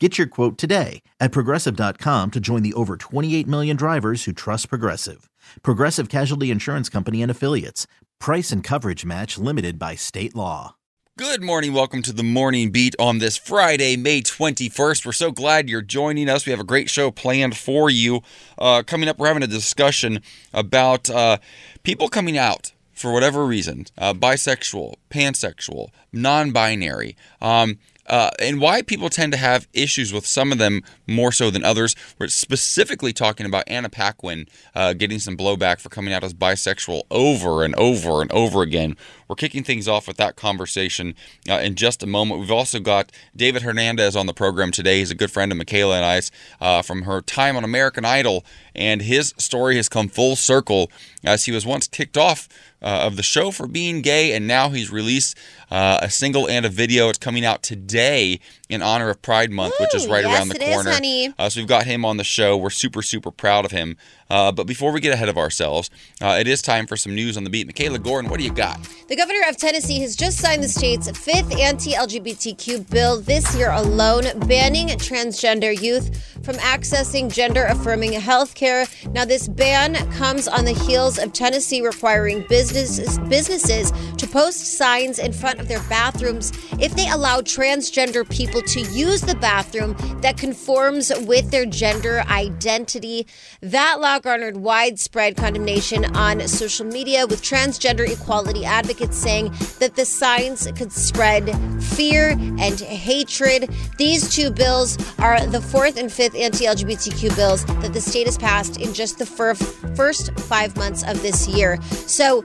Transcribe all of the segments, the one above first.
Get your quote today at progressive.com to join the over 28 million drivers who trust Progressive. Progressive Casualty Insurance Company and Affiliates. Price and coverage match limited by state law. Good morning. Welcome to the Morning Beat on this Friday, May 21st. We're so glad you're joining us. We have a great show planned for you. Uh, coming up, we're having a discussion about uh, people coming out for whatever reason uh, bisexual, pansexual, non binary. Um, uh, and why people tend to have issues with some of them more so than others. We're specifically talking about Anna Paquin uh, getting some blowback for coming out as bisexual over and over and over again. We're kicking things off with that conversation uh, in just a moment. We've also got David Hernandez on the program today. He's a good friend of Mikalah and I's uh, from her time on American Idol, and his story has come full circle as he was once kicked off of the show for being gay, and now he's released uh, a single and a video. It's coming out today in honor of Pride Month, which is right yes, around the is, corner. honey. Uh, so we've got him on the show. We're super, super proud of him. Uh, but before we get ahead of ourselves, uh, it is time for some news on the beat. Mikalah Gordon, what do you got? The governor of Tennessee has just signed the state's fifth anti LGBTQ bill this year alone, banning transgender youth from accessing gender affirming health care. Now, this ban comes on the heels of Tennessee requiring businesses, businesses to post signs in front of their bathrooms if they allow transgender people to use the bathroom that conforms with their gender identity. That law garnered widespread condemnation on social media, with transgender equality advocates saying that the signs could spread fear and hatred. These two bills are the fourth and fifth anti LGBTQ bills that the state has passed in just the fir- first five months of this year. So,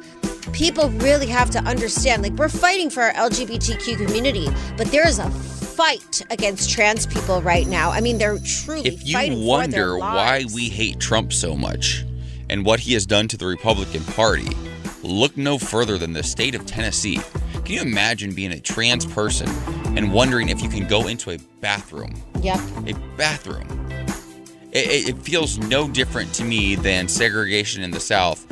people really have to understand like, we're fighting for our LGBTQ community, but there is a fight against trans people right now. I mean, they're truly If you fighting for their wonder why we hate Trump so much and what he has done to the Republican Party, look no further than the state of Tennessee. Can you imagine being a trans person and wondering if you can go into a bathroom? Yep. A bathroom. It- it feels no different to me than segregation in the South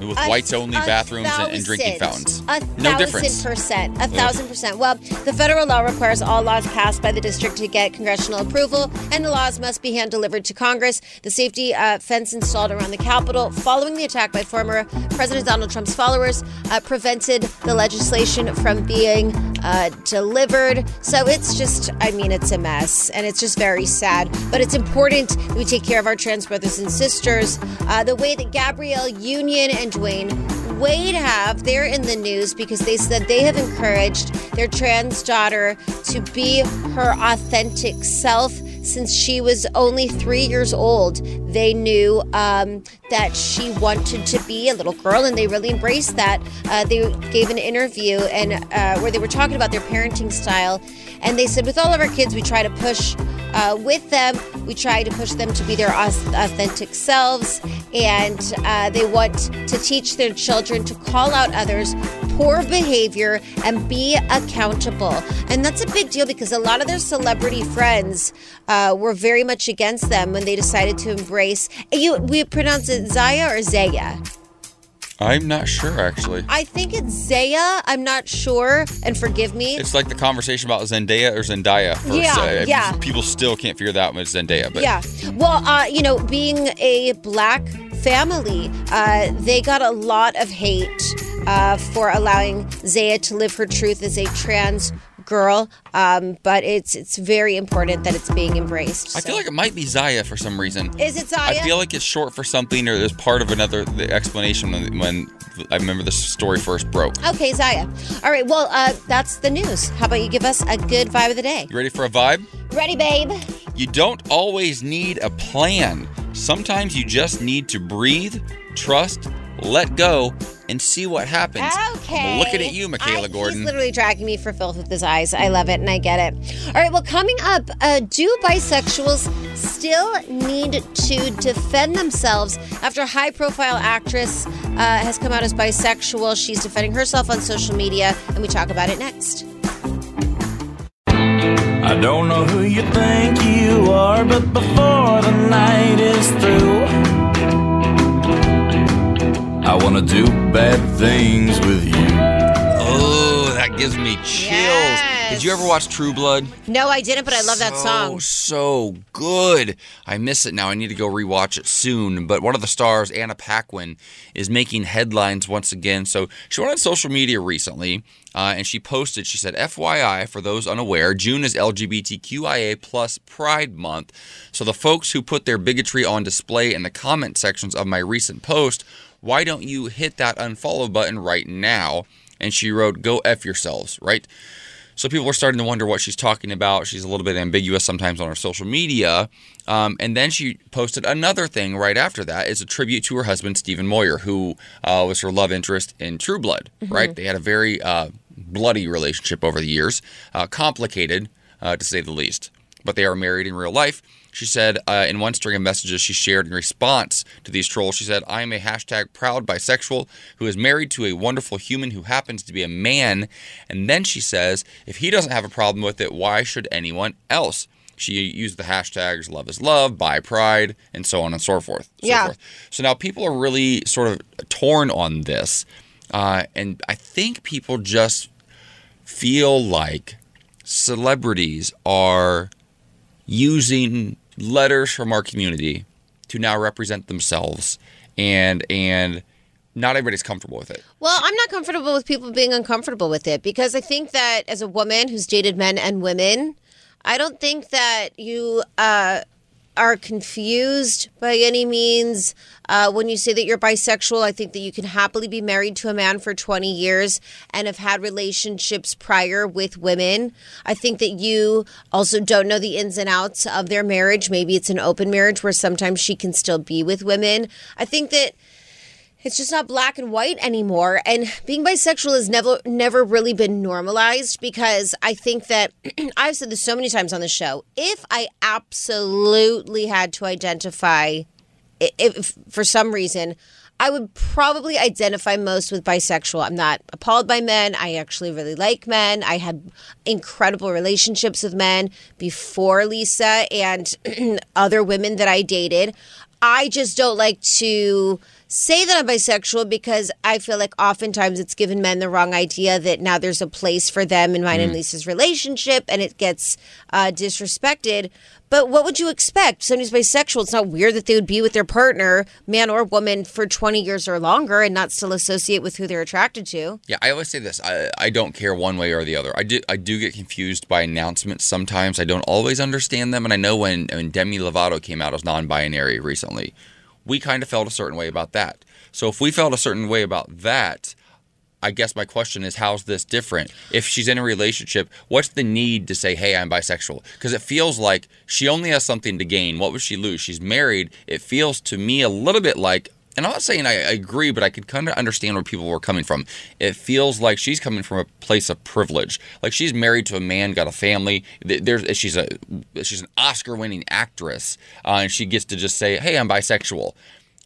with A- whites only bathrooms and, and drinking fountains. thousand- A no thousand difference. percent. A thousand percent. Well, the federal law requires all laws passed by the district to get congressional approval, and the laws must be hand delivered to Congress. The safety uh, fence installed around the Capitol following the attack by former President Donald Trump's followers uh, prevented the legislation from being uh, delivered. So it's just, I mean, it's a mess, and it's just very sad. But it's important we take care of our trans brothers and sisters. Uh, the way that Gabrielle Union and Dwyane Wade have, they're in the news because they said they have encouraged their trans daughter to be her authentic self since she was only three years old. They knew um, that she wanted to be a little girl, and they really embraced that. Uh, they gave an interview and uh, where they were talking about their parenting style, and they said, with all of our kids, we try to push uh, with them. We try to push them to be their authentic selves, and uh, they want to teach their children to call out others, poor behavior, and be accountable. And that's a big deal because a lot of their celebrity friends uh, were very much against them when they decided to embrace. You, we pronounce it Zaya or Zaya. I'm not sure, actually. I think it's Zaya. I'm not sure, and forgive me. It's like the conversation about Zendaya or Zendaya. First. Yeah, yeah. People still can't figure that out with Zendaya, but yeah. Well, uh, you know, being a black family, uh, they got a lot of hate uh, for allowing Zaya to live her truth as a trans girl, um, but it's it's very important that it's being embraced. I so. feel like it might be Zaya for some reason. Is it Zaya? I feel like it's short for something or there's part of another the explanation when, when I remember the story first broke. Okay, Zaya. All right, well, uh, that's the news. How about you give us a good vibe of the day? You ready for a vibe? Ready, babe? You don't always need a plan. Sometimes you just need to breathe, trust, let go, and see what happens. Okay. Looking at you, Mikalah I- Gordon. He's literally dragging me for filth with his eyes. I love it and I get it. All right, well, coming up, uh, do bisexuals still need to defend themselves after a high profile actress uh, has come out as bisexual? She's defending herself on social media, and we talk about it next. I don't know who you think you are, but before the night is through, I wanna do bad things with you. Oh, that gives me chills. Yes. Did you ever watch True Blood? No, I didn't, but I love that so, song. So good. I miss it now. I need to go rewatch it soon. But one of the stars, Anna Paquin, is making headlines once again. So she went on social media recently uh, and she posted, she said, FYI, for those unaware, June is LGBTQIA plus Pride Month. So the folks who put their bigotry on display in the comment sections of my recent post, why don't you hit that unfollow button right now? And she wrote, go F yourselves, right? So people are starting to wonder what she's talking about. She's a little bit ambiguous sometimes on her social media. Um, and then she posted another thing right after that. It's a tribute to her husband, Stephen Moyer, who uh, was her love interest in True Blood, right? They had a very uh, bloody relationship over the years, uh, complicated uh, to say the least. But they are married in real life. She said uh, in one string of messages she shared in response to these trolls, she said, I am a hashtag proud bisexual who is married to a wonderful human who happens to be a man. And then she says, if he doesn't have a problem with it, why should anyone else? She used the hashtags love is love, bi pride, and so on and so forth. So Yeah. Forth. So now people are really sort of torn on this. Uh, and I think people just feel like celebrities are using letters from our community to now represent themselves and and not everybody's comfortable with it. Well, I'm not comfortable with people being uncomfortable with it because I think that as a woman who's dated men and women, I don't think that you uh, are confused by any means uh, when you say that you're bisexual. I think that you can happily be married to a man for 20 years and have had relationships prior with women. I think that you also don't know the ins and outs of their marriage. Maybe it's an open marriage where sometimes she can still be with women. I think that it's just not black and white anymore and being bisexual has never never really been normalized because i think that i've said this so many times on the show if i absolutely had to identify if for some reason I would probably identify most with bisexual. I'm not appalled by men. I actually really like men. I had incredible relationships with men before Lisa and other women that I dated. I just don't like to say that I'm bisexual because I feel like oftentimes it's given men the wrong idea that now there's a place for them in mine and Lisa's relationship and it gets uh, disrespected. But what would you expect? Somebody's bisexual. It's not weird that they would be with their partner, man or woman, for 20 years or longer and not still associate with who they're attracted to. Yeah, I always say this. I, I don't care one way or the other. I do I do get confused by announcements sometimes. I don't always understand them. And I know when, when Demi Lovato came out as non binary recently, we kind of felt a certain way about that. So if we felt a certain way about that, I guess my question is, how's this different? If she's in a relationship, what's the need to say, hey, I'm bisexual? Because it feels like she only has something to gain. What would she lose? She's married. It feels to me a little bit like, and I'm not saying I agree, but I could kind of understand where people were coming from. It feels like she's coming from a place of privilege. Like she's married to a man, got a family. There's she's a she's an Oscar-winning actress, uh, and she gets to just say, "Hey, I'm bisexual."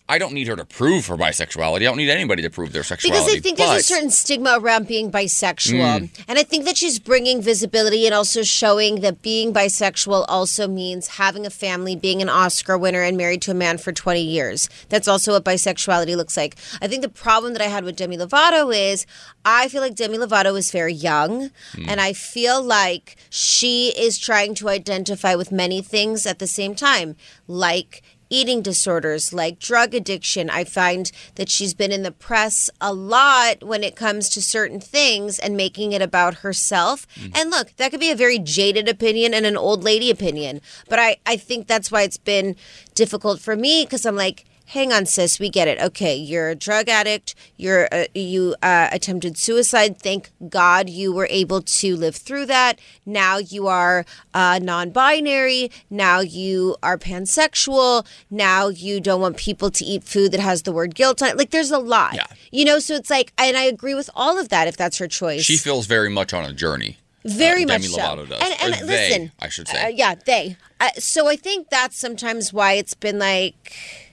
I don't need her to prove her bisexuality. I don't need anybody to prove their sexuality. Because I think there's a Mm. certain stigma around being bisexual. And I think that she's bringing visibility and also showing that being bisexual also means having a family, being an Oscar winner, and married to a man for 20 years. That's also what bisexuality looks like. I think the problem that I had with Demi Lovato is I feel like Demi Lovato is very young. Mm. And I feel like she is trying to identify with many things at the same time, like eating disorders, like drug addiction. I find that she's been in the press a lot when it comes to certain things and making it about herself. Mm. And look, that could be a very jaded opinion and an old lady opinion. But I, I think that's why it's been difficult for me because I'm like, hang on sis we get it okay you're a drug addict you're uh, you uh, attempted suicide thank god you were able to live through that now you are uh, non-binary now you are pansexual now you don't want people to eat food that has the word guilt on it like there's a lot Yeah. you know so it's like and i agree with all of that if that's her choice She feels very much on a journey. very uh, much Demi so. Lovato does. And, and they, listen, I should say. uh, yeah, they. Uh, so I think that's sometimes why it's been like, uh,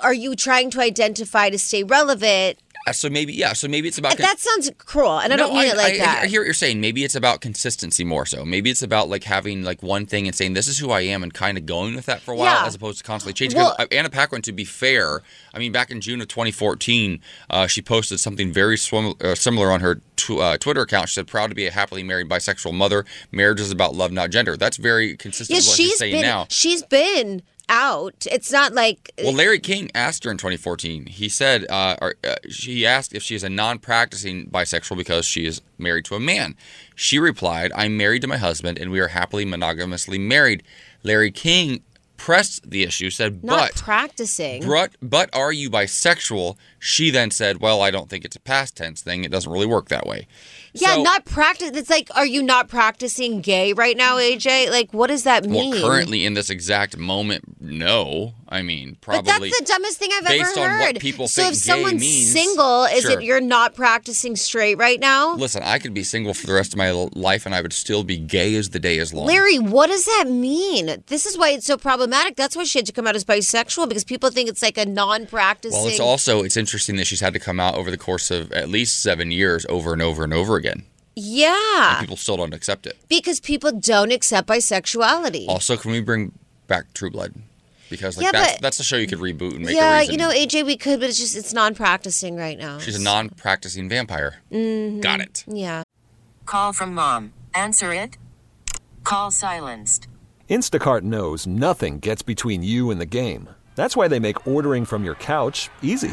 are you trying to identify to stay relevant? Uh, so maybe yeah. So maybe it's about. con- that sounds cruel, and I don't mean it like I, that. I hear what you're saying. Maybe it's about consistency more so. Maybe it's about like having like one thing and saying this is who I am and kind of going with that for a while Yeah. as opposed to constantly changing. Well- Because Anna Paquin, to be fair, I mean back in June of 2014, uh, she posted something very swim, uh, similar on her tw- uh, Twitter account. She said, "Proud to be a happily married bisexual mother. Marriage is about love, not gender." That's very consistent yeah, with what she's she's saying been now. she's been out. It's not like Well, Larry King asked her in 2014. He said, uh, or, uh, she asked if she is a non practicing bisexual because she is married to a man. She replied, I'm married to my husband and we are happily monogamously married. Larry King pressed the issue, said, not but. practicing. But, but are you bisexual? She then said, Well, I don't think it's a past tense thing. It doesn't really work that way. Yeah, So- not practice. It's like, are you not practicing gay right now, AJ? Like, what does that mean? Well, currently in this exact moment, no. I mean, probably. But that's the dumbest thing I've based ever on what heard. people so if someone's means- single, is Sure. it you're not practicing straight right now? Listen, I could be single for the rest of my life and I would still be gay as the day is long. Larry, what does that mean? This is why it's so problematic. That's why she had to come out as bisexual because people think it's like a non-practicing. Well, it's also it's interesting that she's had to come out over the course of at least seven years, over and over and over again. yeah, People still don't accept it. because people don't accept bisexuality. Also, can we bring back True Blood? Because like Yeah, that's but- that's a show you could reboot and make a yeah, you know, AJ, we could, but it's just it's non-practicing right now. she's a non-practicing vampire. Mm-hmm. Got it. yeah. Call from mom. Answer it. Call silenced. Instacart knows nothing gets between you and the game. That's why they make ordering from your couch easy.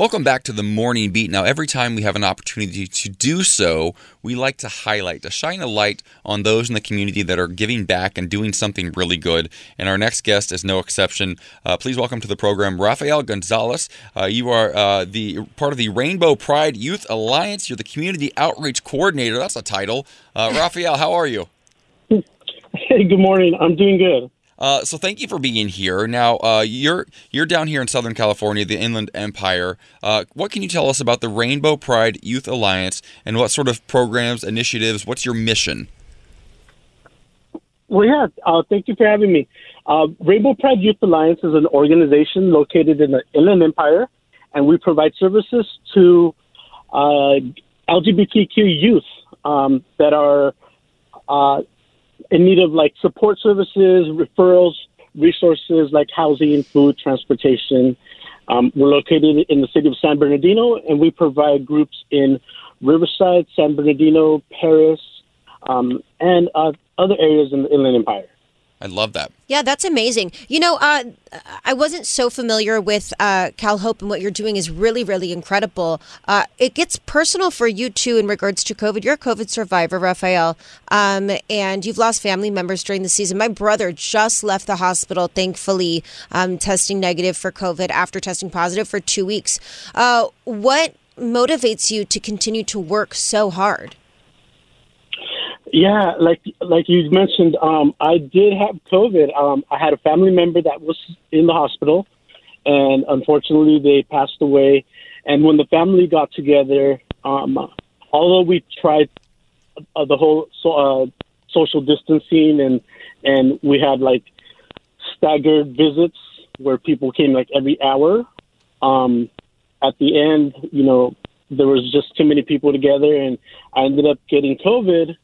Welcome back to the Morning Beat. Now, every time we have an opportunity to do so, we like to highlight, to shine a light on those in the community that are giving back and doing something really good. And our next guest is no exception. Uh, please welcome to the program Rafael Gonzalez. Uh, you are uh, the part of the Rainbow Pride Youth Alliance. You're the Community Outreach Coordinator. That's a title. Uh, Rafael, how are you? Hey, good morning. I'm doing good. Uh, so thank you for being here. Now uh, you're you're down here in Southern California, the Inland Empire. Uh, what can you tell us about the Rainbow Pride Youth Alliance and what sort of programs, initiatives? What's your mission? Well, yeah, uh, thank you for having me. Uh, Rainbow Pride Youth Alliance is an organization located in the Inland Empire, and we provide services to uh, LGBTQ youth um, that are in need of like support services, referrals, resources like housing, food, transportation. Um, we're located in the city of San Bernardino, and we provide groups in Riverside, San Bernardino, Perris, um, and uh, other areas in the Inland Empire. I love that. Yeah, that's amazing. You know, uh, I wasn't so familiar with uh, Cal Hope, and what you're doing is really, really incredible. Uh, it gets personal for you too in regards to COVID. You're a COVID survivor, Raphael, um, and you've lost family members during the season. My brother just left the hospital, thankfully, um, testing negative for COVID after testing positive for two weeks. Uh, what motivates you to continue to work so hard? Yeah, like like you mentioned, um, I did have COVID. Um, I had a family member that was in the hospital, and unfortunately, they passed away. And when the family got together, um, although we tried uh, the whole so, uh, social distancing and and we had like staggered visits where people came like every hour. Um, at the end, you know, there was just too many people together, and I ended up getting COVID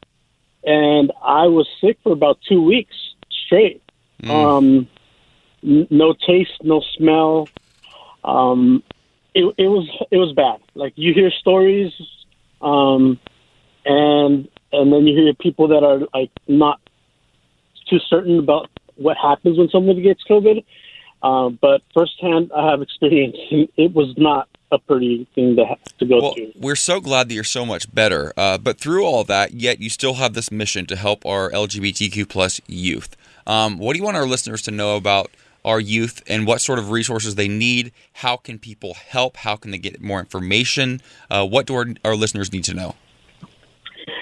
and I was sick for about two weeks straight. Mm. Um, n- no taste, no smell. Um, it, it was it was bad. Like you hear stories, um, and and then you hear people that are like not too certain about what happens when somebody gets COVID. Uh, but firsthand, I have experience. It was not a pretty thing to have to go well, through. We're so glad that you're so much better. Uh, but through all that, yet you still have this mission to help our LGBTQ plus youth. Um, what do you want our listeners to know about our youth and what sort of resources they need? How can people help? How can they get more information? Uh, what do our, our, listeners need to know?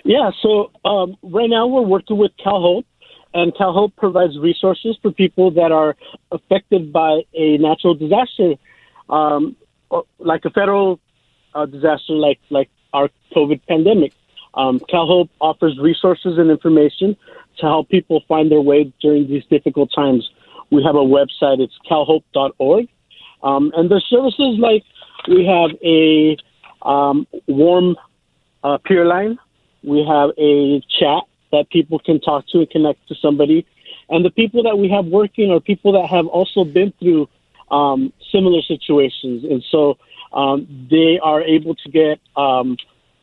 Yeah, so um, right now we're working with Cal Hope, and CalHope provides resources for people that are affected by a natural disaster. Um, like a federal uh, disaster like like our COVID pandemic. Um, Cal Hope offers resources and information to help people find their way during these difficult times. We have a website, it's calhope.org. Um, and the services like we have a um, warm uh, peer line, we have a chat that people can talk to and connect to somebody. And the people that we have working are people that have also been through um, similar situations, and so um, they are able to get um,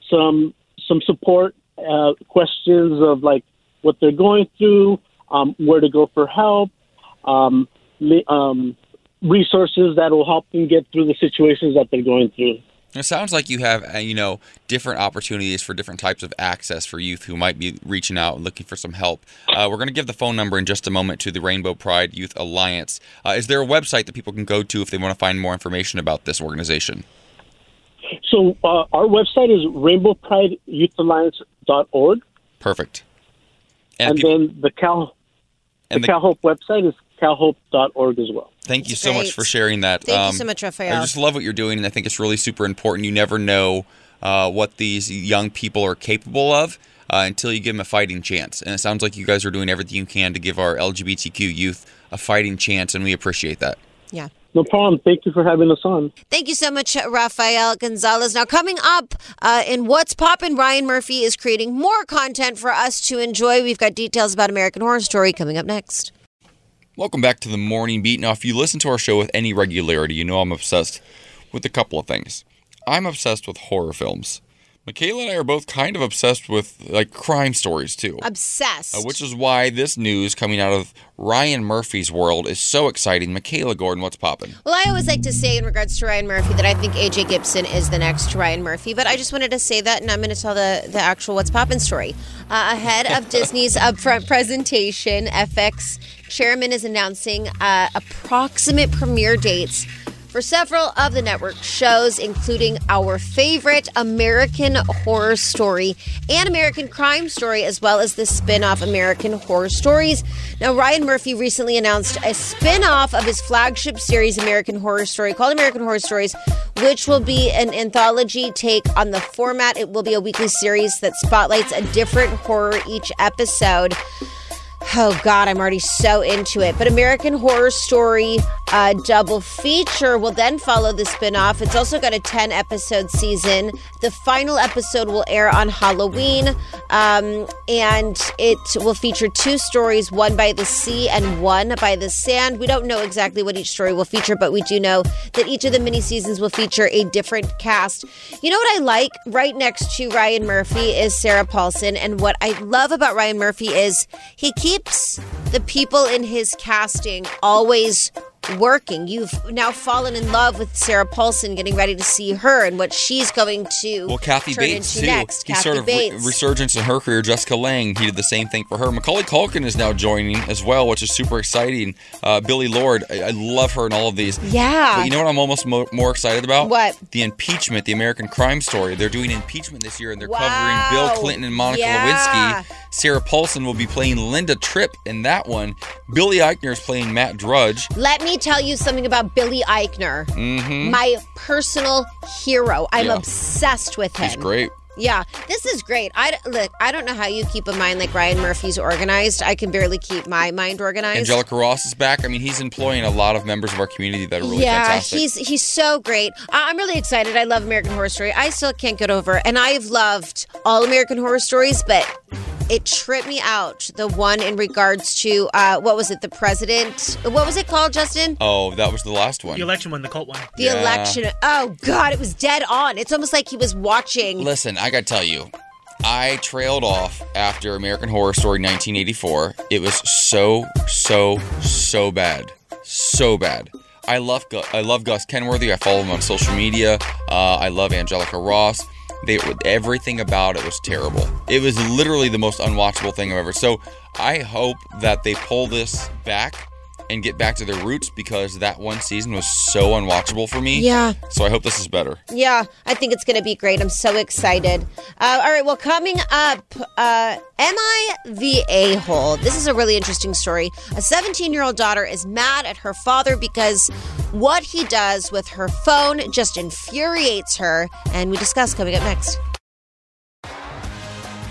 some some support, uh, questions of like what they're going through, um, where to go for help, um, um, resources that will help them get through the situations that they're going through. It sounds like you have, uh, you know, different opportunities for different types of access for youth who might be reaching out and looking for some help. Uh, we're going to give the phone number in just a moment to the Rainbow Pride Youth Alliance. Uh, is there a website that people can go to if they want to find more information about this organization? So uh, our website is rainbowprideyouthAlliance.org. Perfect. And, and people, then the Cal, the, the Cal Hope website is calhope.org as well. Thank you so Great. much for sharing that. Thank um, you so much, Raphael. I just love what you're doing, and I think it's really super important. You never know uh, what these young people are capable of uh, until you give them a fighting chance. And it sounds like you guys are doing everything you can to give our LGBTQ youth a fighting chance, and we appreciate that. Yeah. No problem. Thank you for having us on. Thank you so much, Rafael Gonzalez. Now, coming up uh, in What's Poppin', Ryan Murphy is creating more content for us to enjoy. We've got details about American Horror Story coming up next. Welcome back to the Morning Beat. Now, if you listen to our show with any regularity, you know I'm obsessed with a couple of things. I'm obsessed with horror films. Mikalah and I are both kind of obsessed with like crime stories too. Obsessed. Uh, which is why this news coming out of Ryan Murphy's world is so exciting. Mikalah Gordon, what's popping? Well, I always like to say in regards to Ryan Murphy that I think AJ Gibson is the next Ryan Murphy, but I just wanted to say that, and I'm going to tell the the actual what's popping story. Uh, ahead of Disney's upfront presentation, FX chairman is announcing uh, approximate premiere dates for several of the network shows, including our favorite American Horror Story and American Crime Story, as well as the spin off American Horror Stories. Now, Ryan Murphy recently announced a spin off of his flagship series, American Horror Story, called American Horror Stories, which will be an anthology take on the format. It will be a weekly series that spotlights a different horror each episode. Oh God, I'm already so into it. But American Horror Story uh, double feature will then follow the spin-off. It's also got a 10 episode season. The final episode will air on Halloween, um, and it will feature two stories: one by the sea and one by the sand. We don't know exactly what each story will feature, but we do know that each of the mini seasons will feature a different cast. You know what I like? Right next to Ryan Murphy is Sarah Paulson, and what I love about Ryan Murphy is he keeps the people in his casting always working. You've now fallen in love with Sarah Paulson, getting ready to see her and what she's going to Well, Kathy Bates too. next. He's Kathy sort of re- resurgence in her career. Jessica Lange, he did the same thing for her. Macaulay Culkin is now joining as well, which is super exciting. Uh, Billie Lourd, I, I love her in all of these. Yeah. But you know what I'm almost mo- more excited about? What? The impeachment, the American crime story. They're doing impeachment this year, and they're Wow. covering Bill Clinton and Monica Yeah. Lewinsky. Sarah Paulson will be playing Linda Tripp in that one. Billy Eichner is playing Matt Drudge. Let me tell you something about Billy Eichner, my personal hero. I'm Mm-hmm. Yeah. obsessed with him. He's great. Yeah, this is great. I look. I don't know how you keep a mind like Ryan Murphy's organized. I can barely keep my mind organized. Angelica Ross is back. I mean, he's employing a lot of members of our community that are really yeah, fantastic. he's he's so great. I'm really excited. I love American Horror Story. I still can't get over, and I've loved all American Horror Stories, but it tripped me out. The one in regards to uh, what was it? The president. What was it called, Justin? Oh, that was the last one. The election one, the cult one. The Yeah. election. Oh God, it was dead on. It's almost like he was watching. Listen, I gotta tell you, I trailed off after American Horror Story 1984. It was so, so, so bad, so bad. I love Gu- I love Gus Kenworthy. I follow him on social media. Uh, I love Angelica Ross. They everything about it was terrible. It was literally the most unwatchable thing I've ever. So I hope that they pull this back and get back to their roots because that one season was so unwatchable for me. Yeah. So I hope this is better. Yeah, I think it's going to be great. I'm so excited. Uh, all right, well, coming up, uh, Am I the a hole? This is a really interesting story. A 17 year old daughter is mad at her father because what he does with her phone just infuriates her. And we discuss coming up next.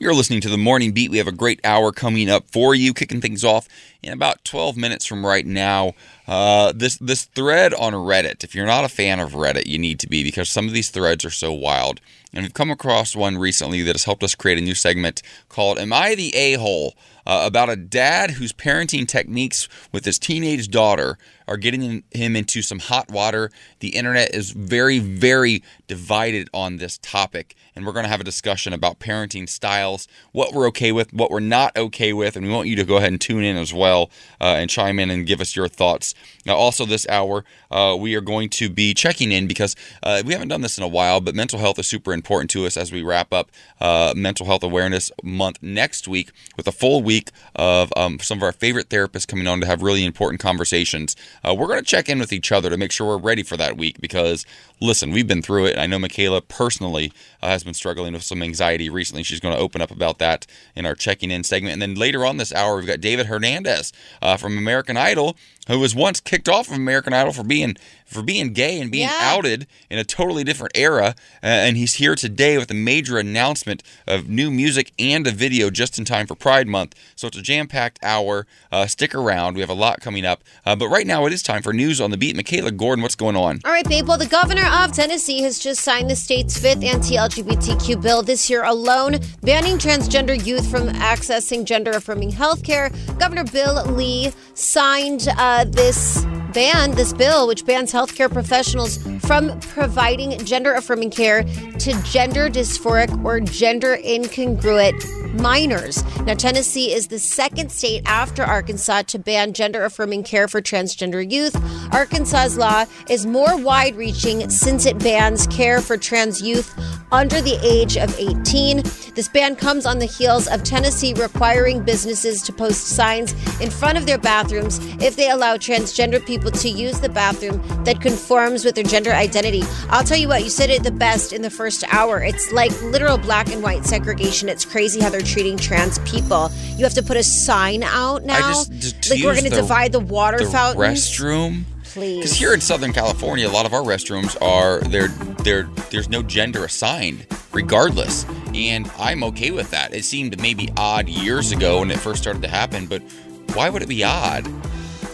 You're listening to the Morning Beat. We have a great hour coming up for you, kicking things off in about 12 minutes from right now. Uh, this this thread on Reddit. If you're not a fan of Reddit, you need to be because some of these threads are so wild. And we've come across one recently that has helped us create a new segment called "Am I the A-hole?" Uh, about a dad whose parenting techniques with his teenage daughter are getting him into some hot water. The internet is very, very divided on this topic, and we're going to have a discussion about parenting styles, what we're okay with, what we're not okay with, and we want you to go ahead and tune in as well. Well uh, and chime in and give us your thoughts. Now, also this hour, uh, we are going to be checking in because uh, we haven't done this in a while, but mental health is super important to us as we wrap up uh, Mental Health Awareness Month next week with a full week of um, some of our favorite therapists coming on to have really important conversations. Uh, we're going to check in with each other to make sure we're ready for that week because, listen, we've been through it. I know Mikalah personally uh, has been struggling with some anxiety recently. She's going to open up about that in our checking in segment. And then later on this hour, we've got David Hernandez Uh, from American Idol, who was once kicked off of American Idol for being for being gay and being Yeah. outed in a totally different era. Uh, and he's here today with a major announcement of new music and a video just in time for Pride Month. So it's a jam packed hour. Uh, stick around. We have a lot coming up. Uh, but right now, it is time for news on the beat. Mikalah Gordon, what's going on? All right, babe. Well, the governor of Tennessee has just signed the state's fifth anti LGBTQ bill this year alone, banning transgender youth from accessing gender affirming health care. Governor Bill Lee signed uh, this ban, this bill, which bans healthcare professionals from providing gender affirming care to gender dysphoric or gender incongruent minors. Now, Tennessee is the second state after Arkansas to ban gender affirming care for transgender youth. Arkansas's law is more wide reaching since it bans care for trans youth under the age of 18. This ban comes on the heels of Tennessee requiring businesses to post signs in front of their bathrooms if they allow transgender people to use the bathroom that conforms with their gender identity. I'll tell you what, you said it the best in the first hour. It's like literal black and white segregation. It's crazy how they're treating trans people. You have to put a sign out now. just- like we're going to divide the water fountain. the fountains. restroom. Please. Because here in Southern California, a lot of our restrooms are there. There, there's no gender assigned, regardless, and I'm okay with that. It seemed maybe odd years ago when it first started to happen, but why would it be odd?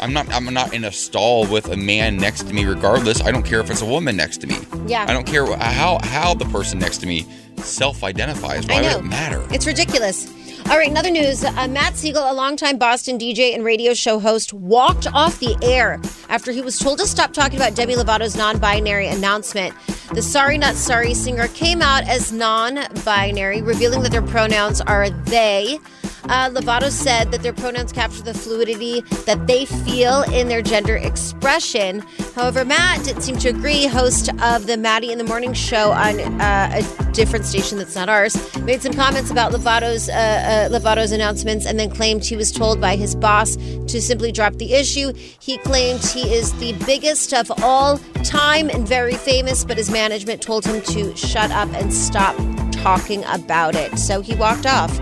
I'm not. I'm not in a stall with a man next to me, regardless. I don't care if it's a woman next to me. Yeah. I don't care how how the person next to me self-identifies. Why I would it matter? It's ridiculous. All right, another news. Uh, Matt Siegel, a longtime Boston DJ and radio show host, walked off the air after he was told to stop talking about Demi Lovato's non binary announcement. The Sorry Not Sorry singer came out as non binary, revealing that their pronouns are they. Uh, Lovato said that their pronouns capture the fluidity that they feel in their gender expression. However, Matt didn't seem to agree. Host of the Matty in the Morning show on uh, a different station that's not ours made some comments about Lovato's uh, uh, Lovato's announcements and then claimed he was told by his boss to simply drop the issue. He claimed he is the biggest of all time and very famous, but his management told him to shut up and stop talking about it. So he walked off.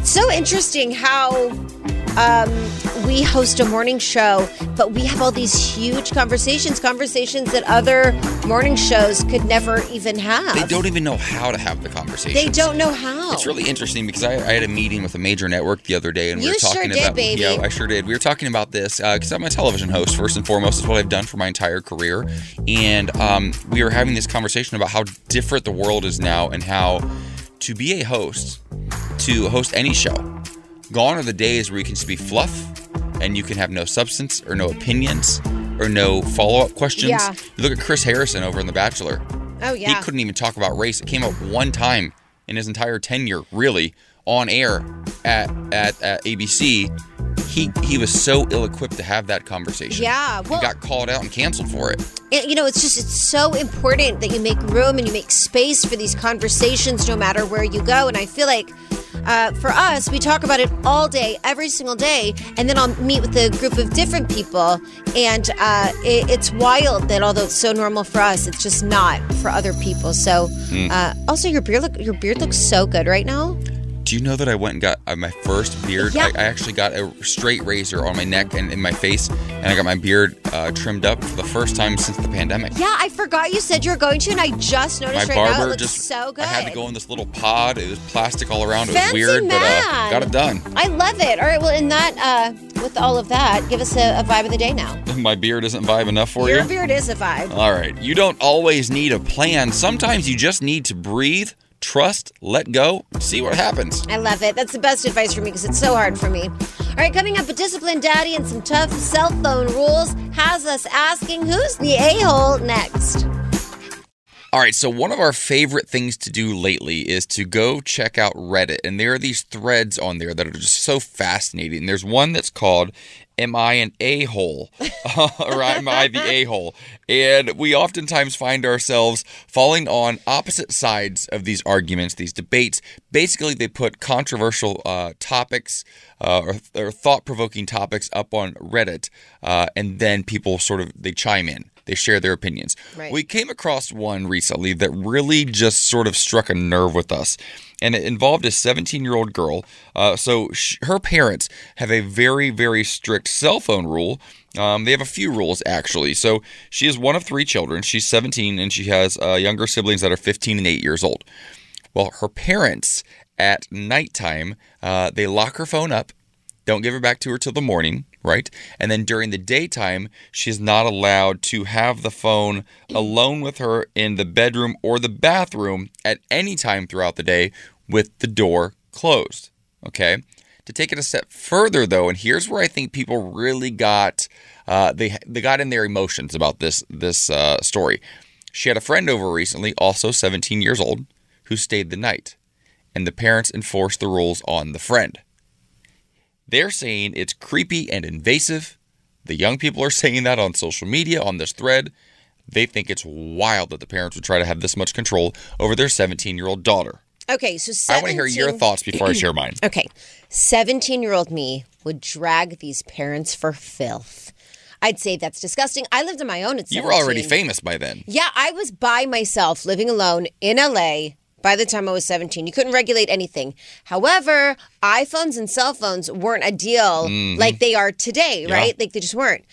It's so interesting how um, we host a morning show, but we have all these huge conversations, conversations that other morning shows could never even have. They don't even know how to have the conversation. They don't know how. It's really interesting because I, I had a meeting with a major network the other day, and we You were sure talking did, about. baby. Yeah, I sure did. We were talking about this because I'm a television host first and foremost. Is what I've done for my entire career, and um, we were having this conversation about how different the world is now, and how to be a host, to host any show, gone are the days where you can just be fluff, and you can have no substance or no opinions or no follow up questions. Yeah. You look at Chris Harrison over in The Bachelor. Oh yeah. He couldn't even talk about race. It came up one time in his entire tenure, really, on air at at, at ABC. He he was so ill equipped to have that conversation. Yeah, well- he got called out and canceled for it. And, you know, it's just it's so important that you make room and you make space for these conversations, no matter where you go. And I feel like. Uh, for us, we talk about it all day, every single day, and then I'll meet with a group of different people, and uh, it, it's wild that although it's so normal for us, it's just not for other people. So, Mm. uh, also your beard look your beard looks so good right now. Do you know that I went and got uh, my first beard? Yeah. I, I actually got a straight razor on my neck and in my face, and I got my beard uh, trimmed up for the first time since the pandemic. Yeah, I forgot you said you were going to, and I just My noticed right now it barber looks just so good. I had to go in this little pod. It was plastic all around. It was Fancy weird, but uh, got it done. I love it. All right, well, in that, uh, with all of that, give us a, a vibe of the day now. My beard isn't vibe enough for Your you. Your beard is a vibe. All right. You don't always need a plan. Sometimes you just need to breathe, trust, let go, see what happens. I love it. That's the best advice for me because it's so hard for me. All right, coming up, a disciplined daddy and some tough cell phone rules has us asking who's the a hole next. All right, so one of our favorite things to do lately is to go check out Reddit, and there are these threads on there that are just so fascinating. There's one that's called "Am I an a-hole?" or "Am I the a-hole?" And we oftentimes find ourselves falling on opposite sides of these arguments, these debates. Basically, they put controversial uh, topics uh, or, or thought-provoking topics up on Reddit, uh, and then people sort of they chime in they share their opinions. Right. We came across one recently that really just sort of struck a nerve with us. And it involved a 17 year old girl. Uh, so sh- her parents have a very, very strict cell phone rule. Um, they have a few rules, actually. So she is one of three children. She's 17 and she has uh, younger siblings that are 15 and 8 years old. Well, her parents at nighttime, uh, they lock her phone up, don't give her back to her till the morning, right? And then during the daytime, she's not allowed to have the phone alone with her in the bedroom or the bathroom at any time throughout the day with the door closed, okay? To take it a step further, though, and here's where I think people really got uh, they they got in their emotions about this this uh, story. She had a friend over recently, also 17 years old, who stayed the night, and the parents enforced the rules on the friend. They're saying it's creepy and invasive. The young people are saying that on social media, on this thread. They think it's wild that the parents would try to have this much control over their 17 year old daughter. Okay, so I want to hear your thoughts before I share mine. Okay. 17 year old me would drag these parents for filth. I'd say that's disgusting. I lived on my own at 17. You were already famous by then. Yeah, I was by myself living alone in LA by the time I was 17. You couldn't regulate anything. However, iPhones and cell phones weren't a deal Mhm. like they are today, Yeah. right? Like they just weren't.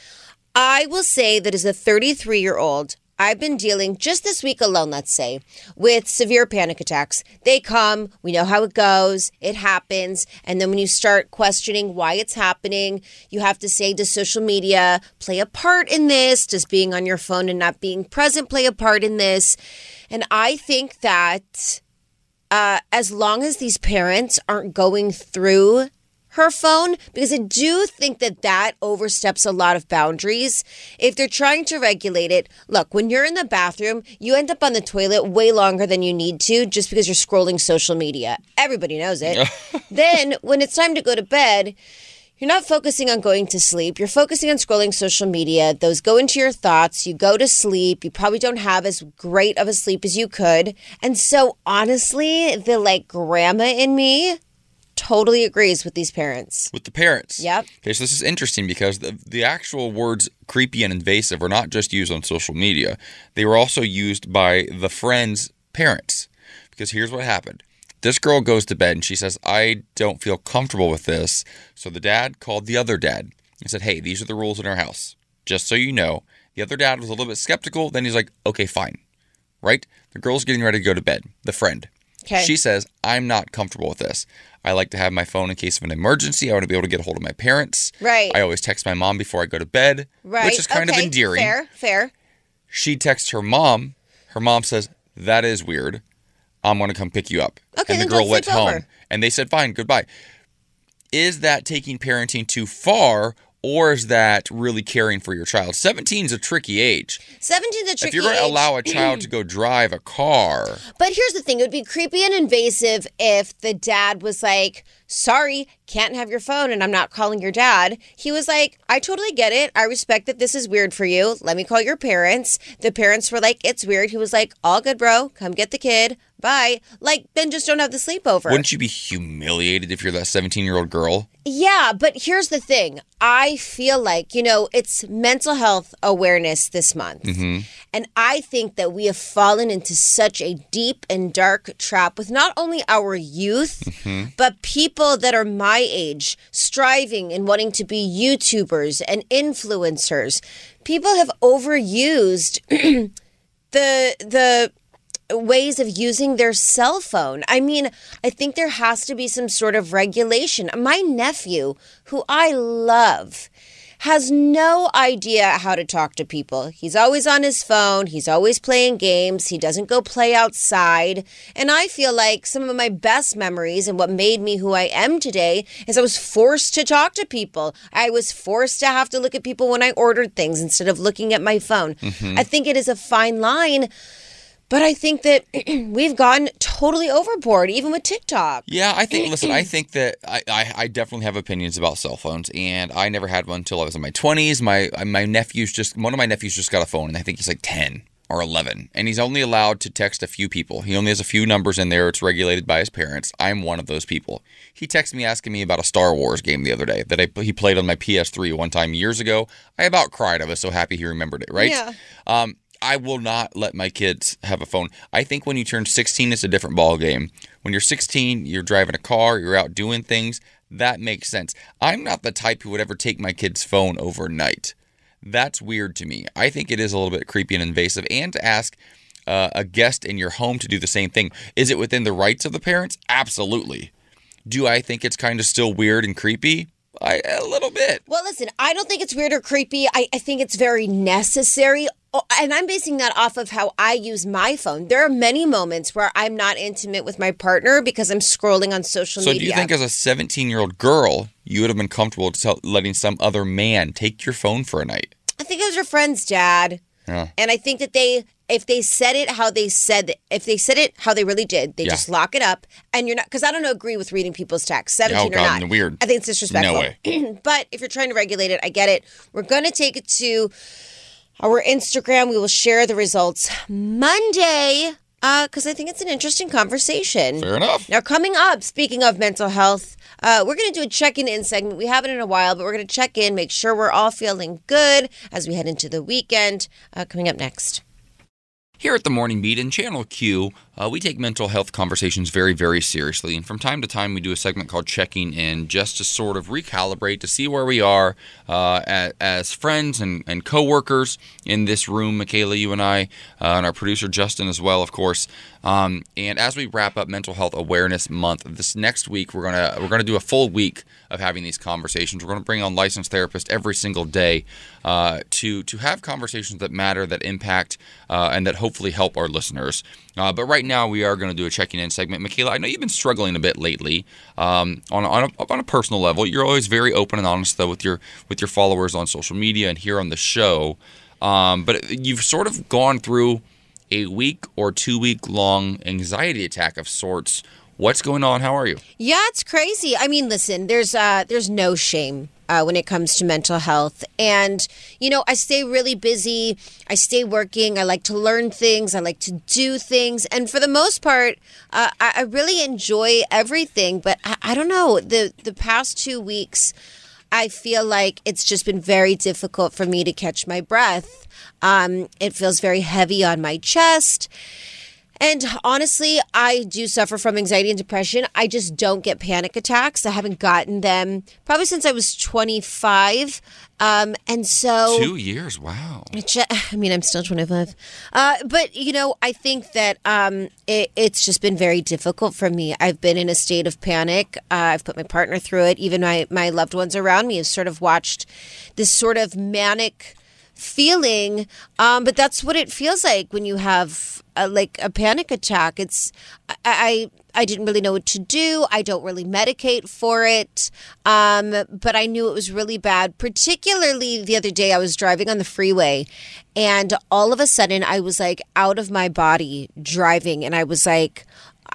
I will say that as a 33 year old, I've been dealing just this week alone, let's say, with severe panic attacks. They come, we know how it goes, it happens. And then when you start questioning why it's happening, you have to say, does social media play a part in this? Does being on your phone and not being present play a part in this? And I think that uh, as long as these parents aren't going through her phone, because I do think that that oversteps a lot of boundaries. If they're trying to regulate it, look, when you're in the bathroom, you end up on the toilet way longer than you need to just because you're scrolling social media. Everybody knows it. then when it's time to go to bed, you're not focusing on going to sleep. You're focusing on scrolling social media. Those go into your thoughts. You go to sleep. You probably don't have as great of a sleep as you could. And so, honestly, the like grandma in me totally agrees with these parents. With the parents. Yep. Okay, so this is interesting because the, the actual words creepy and invasive are not just used on social media, they were also used by the friend's parents. Because here's what happened this girl goes to bed and she says, I don't feel comfortable with this. So the dad called the other dad and said, Hey, these are the rules in our house. Just so you know. The other dad was a little bit skeptical. Then he's like, Okay, fine. Right? The girl's getting ready to go to bed, the friend. Okay. She says, I'm not comfortable with this. I like to have my phone in case of an emergency. I want to be able to get a hold of my parents. Right. I always text my mom before I go to bed, Right. which is kind okay. of endearing. Fair, fair. She texts her mom. Her mom says, That is weird. I'm going to come pick you up. Okay, and the girl went home. over. And they said, Fine, goodbye. Is that taking parenting too far? Or is that really caring for your child? 17 is a tricky age. 17's a tricky age. if you're going to allow a child to go drive a car, But here's the thing it would be creepy and invasive if the dad was like, sorry, can't have your phone and I'm not calling your dad. He was like, I totally get it. I respect that this is weird for you. Let me call your parents. The parents were like, it's weird. He was like, all good, bro. Come get the kid. Bye. Like, then just don't have the sleepover. wouldn't you be humiliated if you're that 17 year old girl? Yeah, but here's the thing. I feel like, you know, it's mental health awareness this month. Mm-hmm. And I think that we have fallen into such a deep and dark trap with not only our youth, Mm-hmm. but people that are my age striving and wanting to be YouTubers and influencers. People have overused the the ways of using their cell phone. I mean, I think there has to be some sort of regulation. My nephew, who I love, has no idea how to talk to people. He's always on his phone, he's always playing games, he doesn't go play outside. And I feel like some of my best memories and what made me who I am today is I was forced to talk to people. I was forced to have to look at people when I ordered things instead of looking at my phone. Mhm. I think it is a fine line. But I think that we've gotten totally overboard, even with TikTok. Yeah, I think. listen, I think that I, I, I definitely have opinions about cell phones, and I never had one until I was in my twenties. My my nephew's just one of my nephews just got a phone, and I think he's like ten or eleven, and he's only allowed to text a few people. He only has a few numbers in there. It's regulated by his parents. I'm one of those people. He texted me asking me about a Star Wars game the other day that I, he played on my PS3 one time years ago. I about cried. I was so happy he remembered it. Right? Yeah. Um, I will not let my kids have a phone. I think when you turn 16, it's a different ball game. When you're 16, you're driving a car, you're out doing things. That makes sense. I'm not the type who would ever take my kid's phone overnight. That's weird to me. I think it is a little bit creepy and invasive. And to ask uh, a guest in your home to do the same thing, is it within the rights of the parents? Absolutely. Do I think it's kind of still weird and creepy? I, a little bit. Well, listen, I don't think it's weird or creepy. I, I think it's very necessary. Oh, And I'm basing that off of how I use my phone. There are many moments where I'm not intimate with my partner because I'm scrolling on social So, media. So, do you think as a 17 year old girl, you would have been comfortable tell, letting some other man take your phone for a night? I think it was your friend's dad. Yeah. And I think that they, if they said it how they said, if they said it how they really did, they Yeah. just lock it up. And you're not, because I don't agree with reading people's texts, 17 Oh, God, or not. weird. I think it's disrespectful. No way. but if you're trying to regulate it, I get it. We're going to take it to our Instagram. We will share the results Monday because I think it's an interesting conversation. Fair enough. Now, coming up, speaking of mental health, uh, we're going to do a check in segment. We haven't in a while, but we're going to check in, make sure we're all feeling good as we head into the weekend. Uh, coming up next. Here at the Morning Beat in Channel Q, uh, we take mental health conversations very, very seriously. And from time to time, we do a segment called Checking In just to sort of recalibrate to see where we are uh, as, as friends and, and co workers in this room. Mikalah, you and I, uh, and our producer Justin as well, of course. Um, and as we wrap up Mental Health Awareness Month, this next week we're gonna we're gonna do a full week of having these conversations. We're gonna bring on licensed therapists every single day uh, to to have conversations that matter, that impact, uh, and that hopefully help our listeners. Uh, but right now we are going to do a checking in segment. Mikalah, I know you've been struggling a bit lately um, on on a, on a personal level. You're always very open and honest though with your with your followers on social media and here on the show. Um, but you've sort of gone through a week or two week long anxiety attack of sorts. What's going on? How are you? Yeah, it's crazy. I mean, listen, there's uh there's no shame uh, when it comes to mental health, and you know, I stay really busy. I stay working. I like to learn things. I like to do things, and for the most part, uh, I, I really enjoy everything. But I, I don't know the the past two weeks. I feel like it's just been very difficult for me to catch my breath. Um, it feels very heavy on my chest. And honestly, I do suffer from anxiety and depression. I just don't get panic attacks. I haven't gotten them probably since I was 25. Um, and so. Two years. Wow. It ju- I mean, I'm still 25. Uh, but, you know, I think that um, it, it's just been very difficult for me. I've been in a state of panic. Uh, I've put my partner through it. Even my, my loved ones around me have sort of watched this sort of manic feeling. Um, but that's what it feels like when you have a, like a panic attack. It's, I, I, I didn't really know what to do. I don't really medicate for it. Um, but I knew it was really bad. Particularly the other day, I was driving on the freeway and all of a sudden I was like out of my body driving and I was like,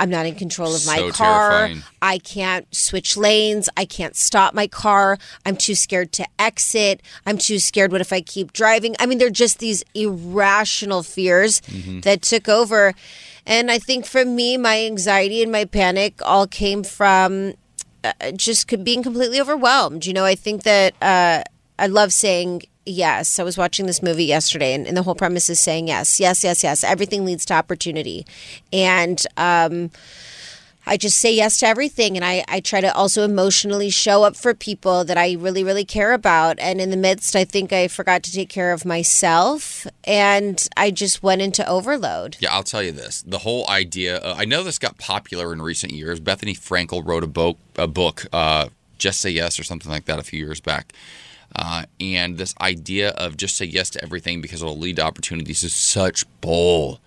I'm not in control of my So car. terrifying. I can't switch lanes. I can't stop my car. I'm too scared to exit. I'm too scared. What if I keep driving? I mean, they're just these irrational fears that took over. And I think for me, my anxiety and my panic all came from uh, just being completely overwhelmed. You know, I think that uh, I love saying yes. I was watching this movie yesterday, and, and the whole premise is saying yes, yes, yes, yes. Everything leads to opportunity. And, um, I just say yes to everything. And I, I try to also emotionally show up for people that I really, really care about. And in the midst, I think I forgot to take care of myself and I just went into overload. Yeah, I'll tell you this. The whole idea, uh, I know this got popular in recent years. Bethenny Frankel wrote a book, a book uh, Just Say Yes, or something like that, a few years back. Uh, and this idea of just say yes to everything because it'll lead to opportunities is such bull.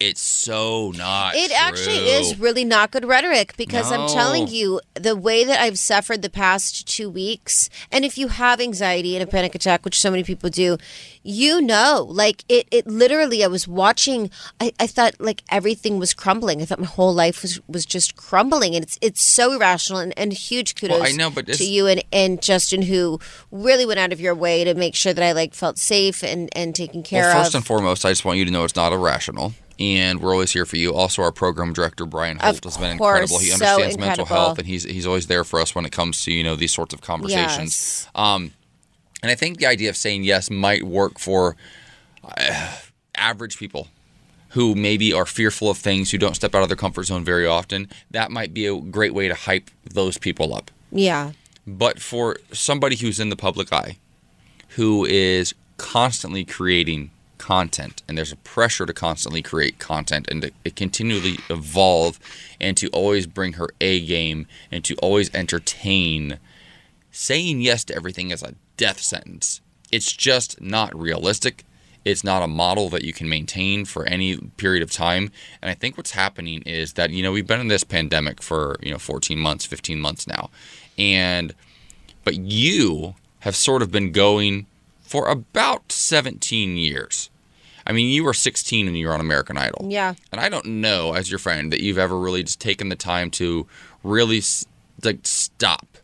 It's so not. It actually is really not good rhetoric because I'm telling you the way that I've suffered the past two weeks, and if you have anxiety and a panic attack, which so many people do, you know, like it, it literally, I was watching, I, I thought like everything was crumbling. I thought my whole life was, was just crumbling, and it's it's so irrational. And, and huge kudos Well, I know, but to you and, and Justin, who really went out of your way to make sure that I like felt safe and, and taken care Well, of. first and foremost, I just want you to know it's not irrational. And we're always here for you. Also, our program director Brian Of Holt has been course, incredible. He so understands mental health, and he's he's always there for us when it comes to you know these sorts of conversations. Yes. Um, and I think the idea of saying yes might work for uh, average people who maybe are fearful of things, who don't step out of their comfort zone very often. That might be a great way to hype those people up. yeah. But for somebody who's in the public eye, who is constantly creating content, and there's a pressure to constantly create content and to continually evolve and to always bring her A game and to always entertain, saying yes to everything is a death sentence. It's just not realistic. It's not a model that you can maintain for any period of time. And I think what's happening is that, you know, we've been in this pandemic for, you know, 14 months, 15 months now. And, but you have sort of been going for about 17 years. I mean, you were 16 when you were on American Idol. Yeah. And I don't know, as your friend, that you've ever really just taken the time to really like stop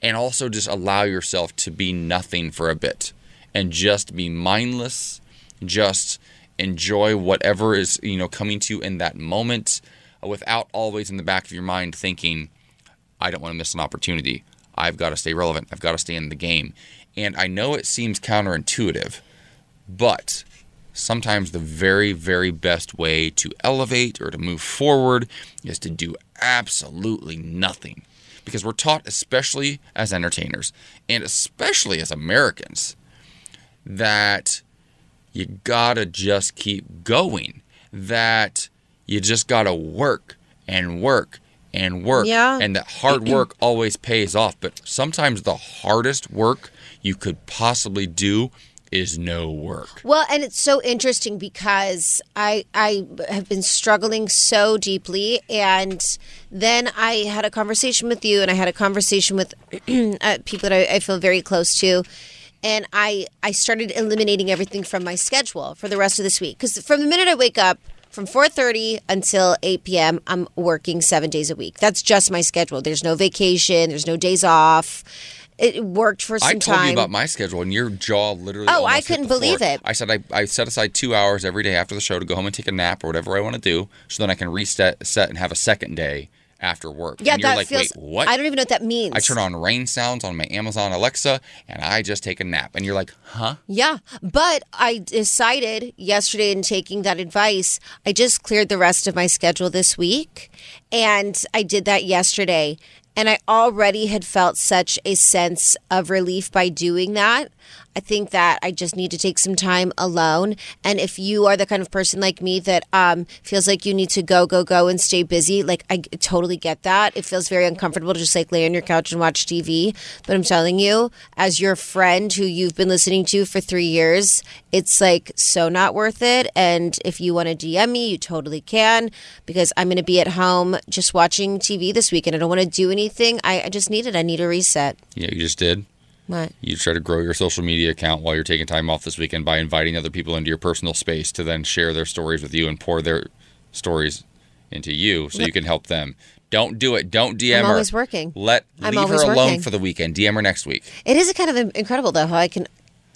and also just allow yourself to be nothing for a bit and just be mindless, just enjoy whatever is, you know, coming to you in that moment without always in the back of your mind thinking, I don't want to miss an opportunity. I've got to stay relevant. I've got to stay in the game. And I know it seems counterintuitive, but sometimes the very, very best way to elevate or to move forward is to do absolutely nothing. Because we're taught, especially as entertainers and especially as Americans, that you gotta just keep going, that you just gotta work and work and work, Yeah. and that hard work always pays off. But sometimes the hardest work you could possibly do is no work. Well, and it's so interesting because I I have been struggling so deeply, and then I had a conversation with you, and I had a conversation with uh, people that I, I feel very close to, and I I started eliminating everything from my schedule for the rest of this week because from the minute I wake up. From 4:30 until 8 p.m., I'm working 7 days a week. That's just my schedule. There's no vacation, there's no days off. It worked for some time. I told time. you about my schedule, and your jaw literally. Oh, I couldn't the floor. believe it. I said I, I set aside two hours every day after the show to go home and take a nap or whatever I want to do, so then I can reset set and have a second day after work. yeah, and you're that like, feels. wait, what? I don't even know what that means. I turn on rain sounds on my Amazon Alexa, and I just take a nap. And you're like, huh? Yeah, but I decided yesterday in taking that advice, I just cleared the rest of my schedule this week. And I did that yesterday. And I already had felt such a sense of relief by doing that. I think that I just need to take some time alone. And if you are the kind of person like me that um, feels like you need to go, go, go and stay busy, like I totally get that. It feels very uncomfortable to just like lay on your couch and watch TV. But I'm telling you, as your friend who you've been listening to for three years, it's like so not worth it. And if you want to DM me, you totally can because I'm going to be at home just watching TV this weekend. I don't want to do anything. I, I just need it. I need a reset. Yeah, you just did. What? You try to grow your social media account while you're taking time off this weekend by inviting other people into your personal space to then share their stories with you and pour their stories into you so you can help them. Don't do it. Don't DM I'm her. always working. Let I'm leave her alone working. for the weekend. DM her next week. It is kind of incredible though how I can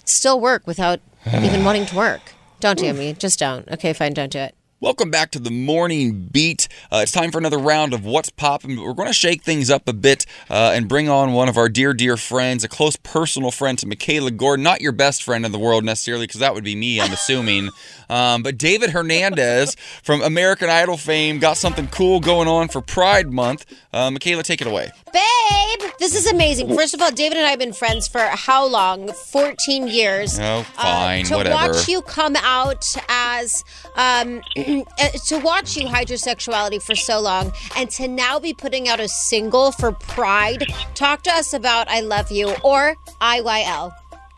still work without even wanting to work. Don't DM me. Just don't. Okay, fine. Don't do it. Welcome back to the morning beat. Uh, it's time for another round of What's Poppin'. We're going to shake things up a bit uh, and bring on one of our dear, dear friends, a close personal friend to Mikalah Gordon. Not your best friend in the world necessarily, because that would be me, I'm assuming. Um, but David Hernandez from American Idol fame got something cool going on for Pride Month. Uh, Mikalah, take it away. Babe, this is amazing. First of all, David and I have been friends for how long? 14 years. Oh, fine, to whatever. watch you come out as um, to watch you hide your sexuality for so long and to now be putting out a single for pride talk to us about i love you or iyl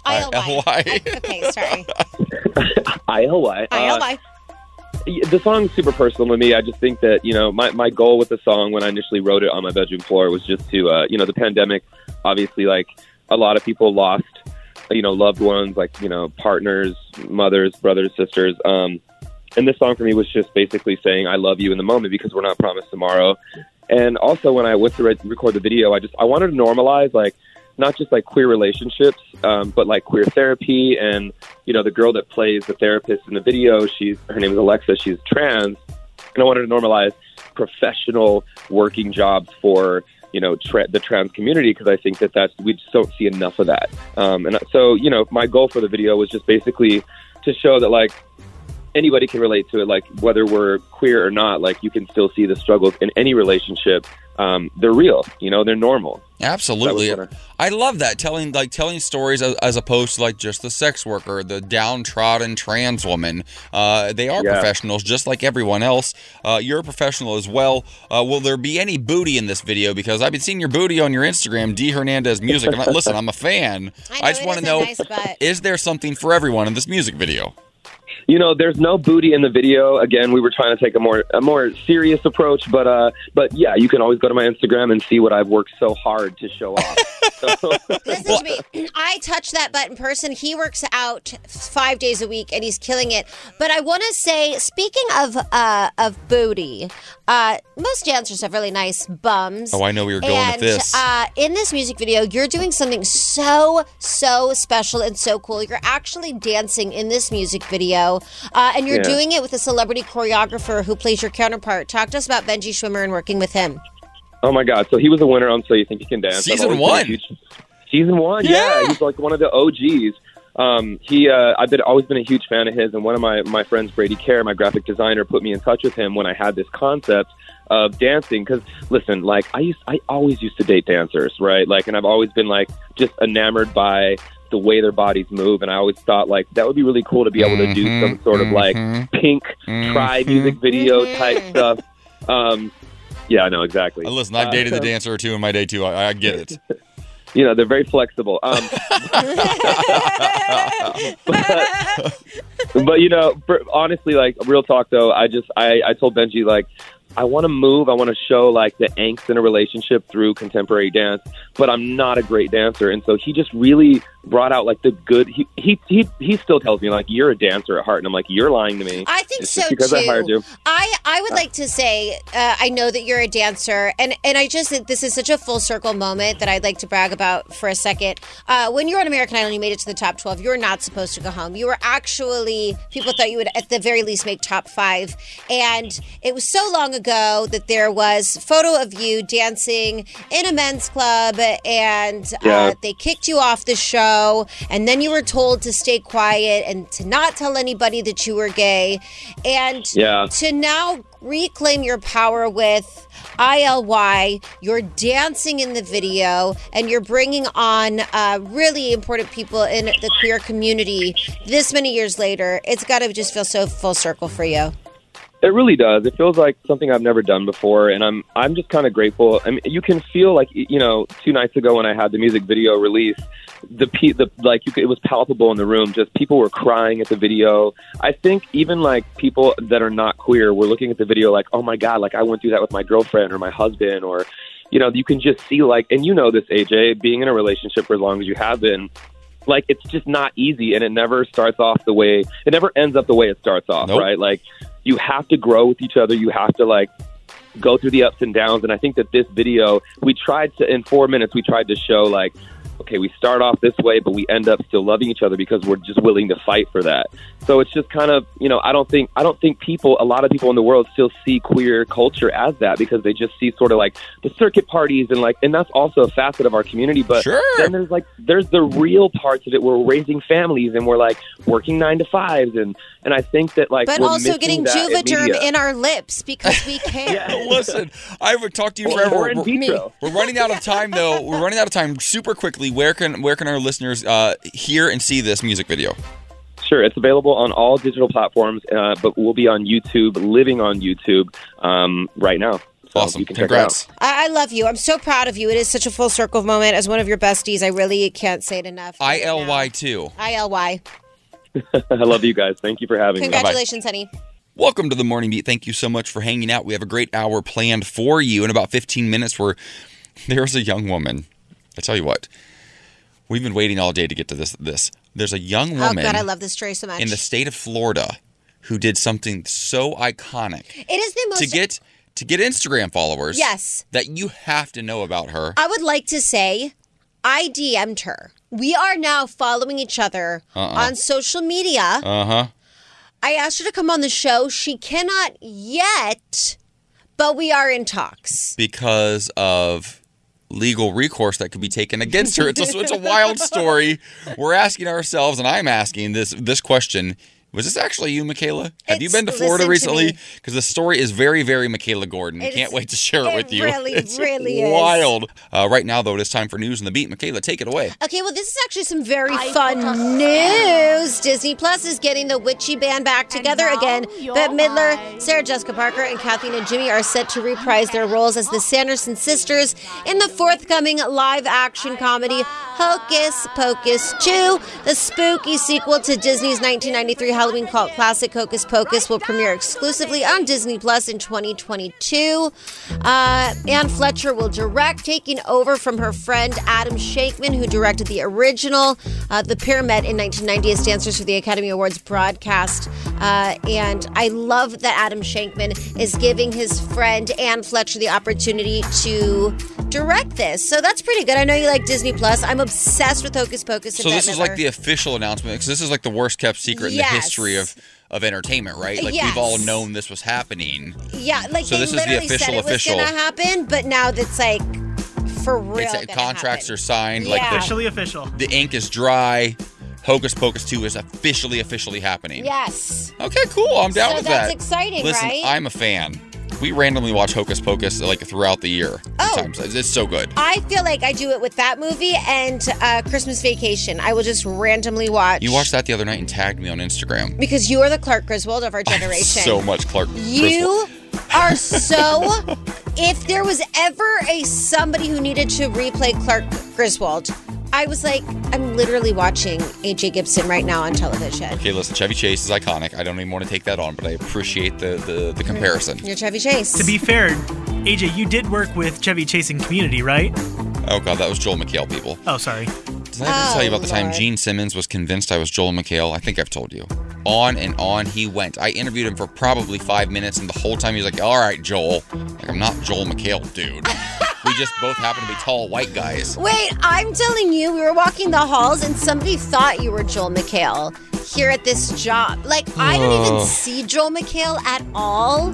ILY. ILY. okay sorry ILY. Uh, the song's super personal to me. I just think that you know my my goal with the song when I initially wrote it on my bedroom floor was just to uh, you know the pandemic. Obviously, like a lot of people lost you know loved ones, like you know partners, mothers, brothers, sisters. Um, and this song for me was just basically saying I love you in the moment because we're not promised tomorrow. And also when I went to re- record the video, I just I wanted to normalize like not just like queer relationships, um, but like queer therapy. And you know, the girl that plays the therapist in the video, she's her name is Alexa. She's trans, and I wanted to normalize professional working jobs for you know tra- the trans community because I think that that's we just don't see enough of that. Um, and so you know, my goal for the video was just basically to show that like anybody can relate to it like whether we're queer or not like you can still see the struggles in any relationship um, they're real you know they're normal Absolutely, That was I love that telling like telling stories as, as opposed to like just the sex worker, the downtrodden trans woman. Uh, they are Yeah. professionals just like everyone else. Uh, you're a professional as well. Uh, will there be any booty in this video? Because I've been seeing your booty on your Instagram, D Hernandez Music. And I- listen, I'm a fan. I, just want to know: is there something for everyone in this music video? You know there's no booty in the video. Again we were trying to take a more a more serious approach but uh but yeah you can always go to my instagram and see what i've worked so hard to show off Listen to me. I touch that button person. He works out five days a week and he's killing it. But I want to say, speaking of uh, of booty, uh, most dancers have really nice bums. Oh, I know where you're going with this. Uh, in this music video, you're doing something so so special and so cool. You're actually dancing in this music video, uh, and you're Yeah. doing it with a celebrity choreographer who plays your counterpart. Talk to us about Benji Schwimmer and working with him. Oh my god so he was a winner on so you think you can dance Season always been a one. huge- season one yeah. he's like one of the og's um, he, uh, I've been always been a huge fan of his, and one of my my friends, Brady Kerr, my graphic designer, put me in touch with him when I had this concept of dancing. Because listen, like I used, I always used to date dancers, right? Like, and I've always been like just enamored by the way their bodies move, and I always thought like that would be really cool to be able to do some sort of like mhm. pink try Mhm. music video type stuff. Um, yeah, I know exactly. Uh, listen, I've Uh, dated a so- dancer or two in my day too. I, I get it. you know they're very flexible um, but, but, you know for, honestly like real talk though i just i i told benji like I want to move. I want to show like the angst in a relationship through contemporary dance, but I'm not a great dancer. And so he just really brought out like the good. He he he, he still tells me like you're a dancer at heart, and I'm like you're lying to me. I think It's so just because too. I hired you. I I would like to say uh, I know that you're a dancer, and and I just this is such a full circle moment that I'd like to brag about for a second. Uh, when you were on American Idol, you made it to the top twelve. You were not supposed to go home. You were actually people thought you would at the very least make top five, and it was so long ago that there was photo of you dancing in a men's club, and uh, Yeah. they kicked you off the show, and then you were told to stay quiet and to not tell anybody that you were gay, and Yeah. to now reclaim your power with ILY. You're dancing in the video, and you're bringing on uh, really important people in the queer community. This many years later, it's got to just feel so full circle for you. It really does. It feels like something I've never done before, and I'm I'm just kind of grateful. I mean, you can feel like you know, two nights ago when I had the music video release, the pe- the like you could, it was palpable in the room. Just people were crying at the video. I think even like people that are not queer were looking at the video like, oh my god, like I went through that with my girlfriend or my husband, or you know, you can just see like, and you know this, AJ, being in a relationship for as long as you have been like it's just not easy and it never starts off the way it never ends up the way it starts off right like you have to grow with each other. You have to like go through the ups and downs. And i think that this video we tried to in four minutes we tried to show like okay we start off this way but we end up still loving each other because we're just willing to fight for that so it's just kind of you know i don't think i don't think people a lot of people in the world still see queer culture as that because they just see sort of like the circuit parties and like and that's also a facet of our community but then there's like there's the real parts of it where we're raising families and we're like working nine to fives and and i think that like But we're also getting that in in our lips because we can. Listen, I would talk to you forever. or in We're- We're running out of time though. We're running out of time. Super quickly, where can where can our listeners uh, hear and see this music video? Sure, it's available on all digital platforms, uh, but we'll be on YouTube, living on YouTube um, right now. So Awesome. You can check it out. Congrats. I, I love you. I'm so proud of you. It is such a full circle moment. As one of your besties, I really can't say it enough. I L Y two. ILY. I love you guys. Thank you for having me. Congratulations, honey. Welcome to the Morning Beat. Thank you so much for hanging out. We have a great hour planned for you. In about 15 minutes, where there's a young woman. I tell you what, we've been waiting all day to get to this. This there's a young woman. Oh woman God, I love this story so much. in the state of Florida who did something so iconic it is the most. to get to get Instagram followers. Yes. that you have to know about her. I would like to say, I DM'd her. We are now following each other Uh-uh. on social media. Uh huh. I asked her to come on the show. She cannot yet, but we are in talks. because of legal recourse that could be taken against her. It's a, it's a wild story. We're asking ourselves, and I'm asking this this question. Was this actually you, Mikalah? Have you been to Florida recently? Because the story is very, very Mikalah Gordon. We It's- can't wait to share it, it with you. really, it's really is. wild. Uh, right now, though, it is time for news and the beat. Mikalah, take it away. Okay, well, this is actually some very fun news. Disney Plus is getting the witchy band back together again. Bette Midler, Sarah Jessica Parker, and Kathy Najimy are set to reprise their roles as the Sanderson sisters in the forthcoming live action comedy Hocus Pocus 2. The spooky sequel to Disney's 1993 Halloween cult classic Hocus Pocus will premiere exclusively on Disney Plus in 2022. Uh, Anne Fletcher will direct, taking over from her friend Adam Shankman, who directed the original uh, The Pyramid in 1990 as Dancers for the Academy Awards broadcast. Uh, and I love that Adam Shankman is giving his friend Anne Fletcher the opportunity to direct this. So that's pretty good. I know you like Disney Plus. I'm obsessed with Hocus Pocus. So this is like the official announcement because this is like the worst kept secret in the Yes. History of of entertainment, right? Like Yes. we've all known this was happening. Yeah, like So they this is the literally said official it was official. gonna happen, but now that's like for real. It's, uh, contracts happen. are signed. Like the, Officially official. The ink is dry. Hocus Pocus 2 is officially, officially happening. Yes. Okay, cool. I'm down So with that's that. That's exciting, Listen, right? I'm a fan. We randomly watch Hocus Pocus like throughout the year. Oh. Sometimes. It's so good. I feel like I do it with that movie and uh, Christmas Vacation. I will just randomly watch. You watched that the other night and tagged me on Instagram. because you are the Clark Griswold of our generation. So much Clark. You are so. if there was ever a somebody who needed to replay Clark Griswold, I was like, I'm literally watching AJ Gibson right now on television. Okay, listen, Chevy Chase is iconic. I don't even want to take that on, but I appreciate the the, the comparison. You're Chevy Chase. To be fair, AJ, you did work with Chevy Chase in Community, right? Oh god, that was Joel McHale, people. Oh, sorry. Did I ever tell you about the oh, time Gene Simmons was convinced I was Joel McHale? I think I've told you. On and on he went. I interviewed him for probably five minutes, and the whole time he was like, "All right, Joel." Like I'm not Joel McHale, dude. we just both happen to be tall white guys. Wait, I'm telling you, we were walking the halls and somebody thought you were Joel McHale here at this job. Like, I don't Oh. even see Joel McHale at all.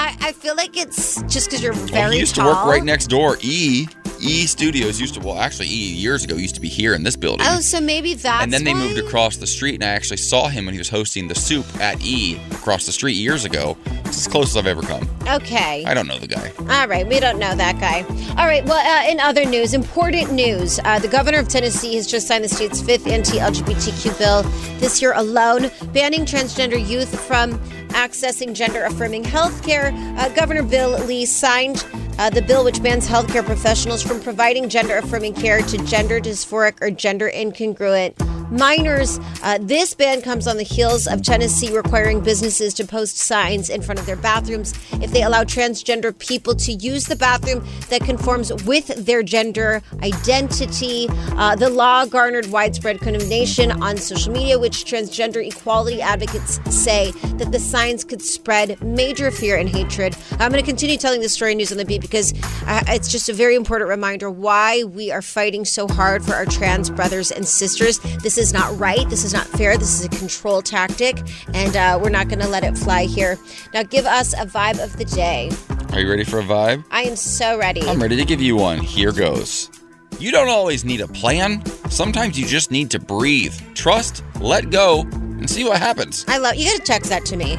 I, I feel like it's just because you're Well, very he used tall. to work right next door. E E Studios used to well, actually E years ago used to be here in this building. Oh, so maybe that's and then they why? moved across the street, and I actually saw him when he was hosting the Soup at E across the street years ago. It's as close as I've ever come. Okay. I don't know the guy. All right, we don't know that guy. All right, well, uh, in other news, important news uh, the governor of Tennessee has just signed the state's fifth anti LGBTQ bill this year alone, banning transgender youth from accessing gender affirming health care. Uh, Governor Bill Lee signed uh, the bill, which bans healthcare professionals from providing gender affirming care to gender dysphoric or gender incongruent minors. Uh, this ban comes on the heels of Tennessee requiring businesses to post signs in front of their bathrooms if they allow transgender people to use the bathroom that conforms with their gender identity. Uh, the law garnered widespread condemnation on social media, which transgender equality advocates say that the signs could spread major fear and hatred. I'm going to continue telling this story News on the Beat because uh, it's just a very important reminder why we are fighting so hard for our trans brothers and sisters. This is not right. This is not fair. This is a control tactic, and uh, we're not going to let it fly here. Now, give us a vibe of the day. Are you ready for a vibe? I am so ready. I'm ready to give you one. Here goes. You don't always need a plan. Sometimes you just need to breathe, trust, let go, and see what happens. I love you. Got to text that to me.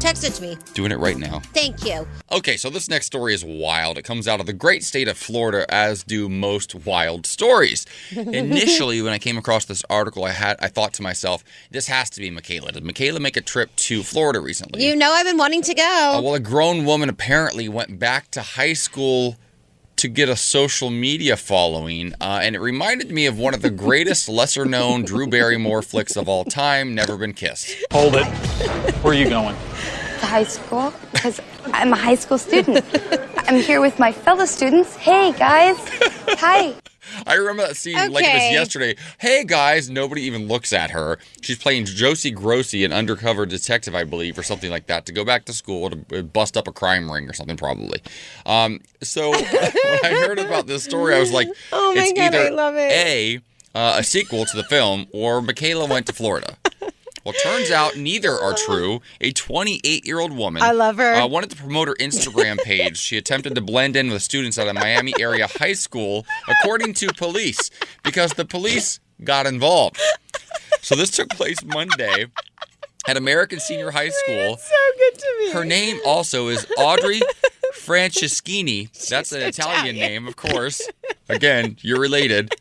Text it to me. Doing it right now. Thank you. Okay, so this next story is wild. It comes out of the great state of Florida, as do most wild stories. Initially, when I came across this article, I had I thought to myself, this has to be Mikalah. Did Mikalah make a trip to Florida recently? You know I've been wanting to go. Uh, well, a grown woman apparently went back to high school to get a social media following, uh, and it reminded me of one of the greatest, lesser known Drew Barrymore flicks of all time, Never Been Kissed. Hold it. Where are you going? to high school because I'm a high school student. I'm here with my fellow students. Hey, guys. Hi. I remember that scene like it was yesterday. Hey guys, nobody even looks at her. She's playing Josie Grossi, an undercover detective, I believe, or something like that, to go back to school to uh, bust up a crime ring or something, probably. Um, so when I heard about this story, I was like, Oh my it's God, either I love it. A, uh, a sequel to the film, or Mikalah went to Florida. Well, turns out neither are true. A 28 year old woman. I love her. Uh, wanted to promote her Instagram page. she attempted to blend in with students at a Miami area high school, according to police, because the police got involved. So this took place Monday at American Senior High School. So good to me. Her name also is Audrey Francisquini. That's an Italian, name, of course. Again, you're related.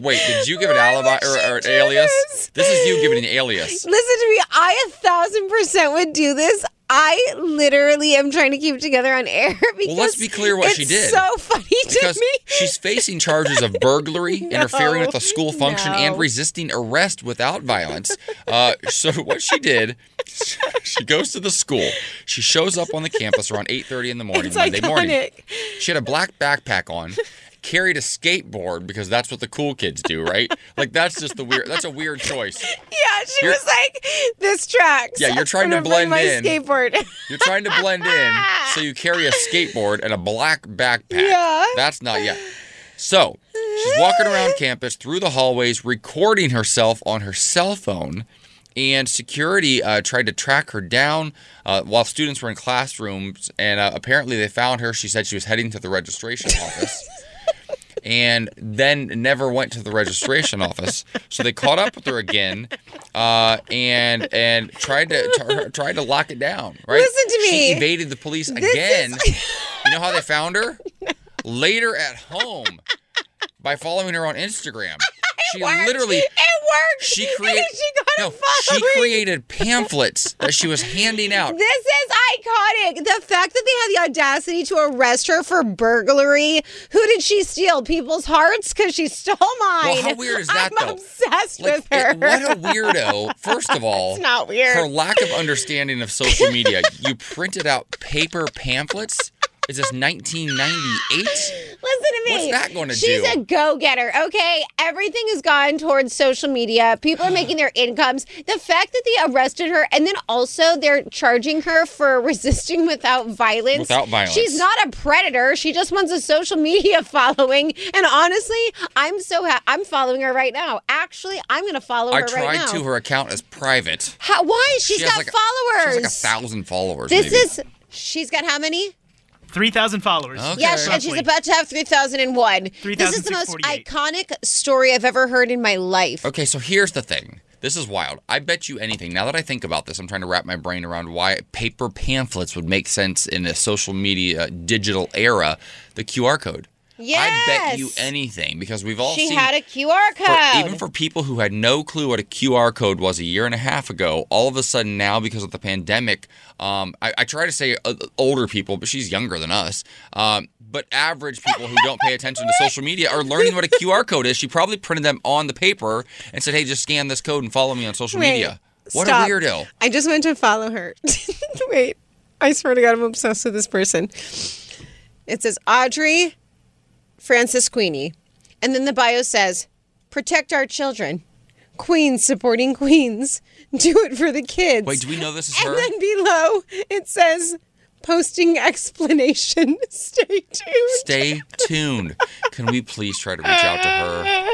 Wait, did you give an alibi or, or an alias? This? is you giving an alias. Listen to me. I a thousand percent would do this. I literally am trying to keep it together on air because Well, let's be clear what she did. so funny to Because me. she's facing charges of burglary, interfering with a school function, no. and resisting arrest without violence. Uh, so what she did, she goes to the school. She shows up on the campus around 8:30 in the morning It's Monday morning. She had a black backpack on. Carried a skateboard because that's what the cool kids do, right? Like that's just the weird. That's a weird choice. Yeah, she You're- was like, "This tracks." Yeah, you're trying to blend my in. Skateboard. You're trying to blend in, so you carry a skateboard and a black backpack. Yeah. That's not yet. So she's walking around campus through the hallways, recording herself on her cell phone. And security uh, tried to track her down uh, while students were in classrooms. And uh, apparently, they found her. She said she was heading to the registration office and then never went to the registration office. So they caught up with her again, uh, and and tried to t- tried to lock it down. Right? Listen to She me. evaded the police This again. is- you know how they found her? Later at home by following her on Instagram. She worked. literally It worked. She created she no, she created pamphlets that she was handing out. This is iconic. The fact that they had the audacity to arrest her for burglary. Who did she steal? People's hearts? Because she stole mine. Well, how weird is that, I'm though? obsessed Like, with her. it- what a weirdo. First of all, It's not weird. Her lack of understanding of social media. you printed out paper pamphlets. Is this 1998? Listen to me. What's that gonna do? She's a go-getter. Okay, everything has gone towards social media. People are making their incomes. The fact that they arrested her and then also they're charging her for resisting without violence. Without violence. She's not a predator. She just wants a social media following. And honestly, I'm so ha- I'm following her right now. Actually, I'm going to follow I her tried right now. to. Her account is private. How, why? She's She got like a- followers. She has like a thousand followers. this maybe. is she's got how many? 3,000 followers. Yes, and she's about to have 3,001. This is the most iconic story I've ever heard in my life. Okay, so here's the thing. This is wild. I bet you anything. Now that I think about this, I'm trying to wrap my brain around why paper pamphlets would make sense in a social media digital era. The QR code. I bet you anything because we've all She seen had a QR for- code. even for people who had no clue what a QR code was a year and a half ago, all of a sudden now, because of the pandemic, um, I, I try to say uh, older people, but she's younger than us. Um, but average people who don't pay attention to social media are learning what a QR code is. She probably printed them on the paper and said, "Hey, just scan this code and follow me on social Wait, media." What stop. a weirdo! I just went to follow her. Wait, I swear to God, I'm obsessed with this person. It says Audrey Francisquini. And then the bio says, protect our children. Queens supporting queens. Do it for the kids. Wait, do we know this is and her? then below it says, posting explanation. Stay tuned. Stay tuned. Can we please try to reach out to her?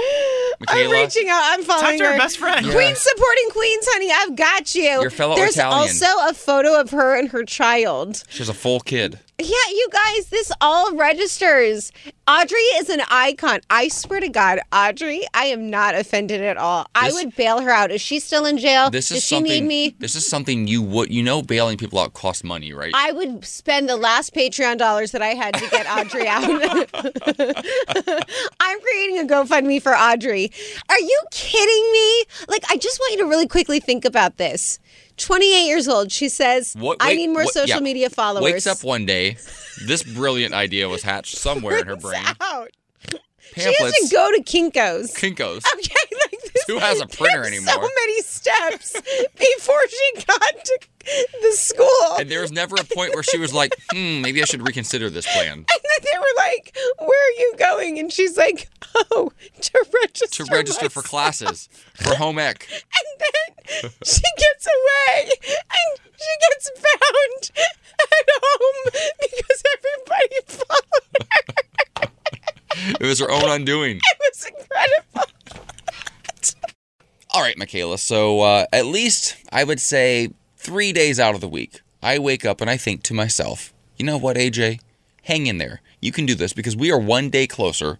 I'm reaching out. I'm following to her her. best friend. Yeah. Queens supporting queens, honey. I've got you. Your fellow There's Italian. also a photo of her and her child. She has a full kid. Yeah, you guys, this all registers. Audrey is an icon. I swear to God, Audrey, I am not offended at all. I would bail her out. Is she still in jail? This Does is she need me? This is something you would. You know, bailing people out costs money, right? I would spend the last Patreon dollars that I had to get Audrey out. I'm creating a GoFundMe for Audrey. Are you kidding me? Like, I just want you to really quickly think about this. 28 years old. She says, What- I need more what- social yeah. media followers. Wakes up one day, this brilliant idea was hatched somewhere in her brain. out. She Pamphlets, doesn't go to Kinko's. Kinkos. Okay, like this. Who has a printer anymore? So many steps before she got to the school. And there was never a point where she was like, "Hmm, maybe I should reconsider this plan." And then they were like, "Where are you going?" And she's like, "Oh, to register." To register for classes for home ec. And then she gets away, and she gets found at home because everybody followed her. It was her own undoing. It was incredible. All right, Mikalah. So uh, at least I would say three days out of the week, I wake up and I think to myself, you know what, AJ? Hang in there. You can do this because we are one day closer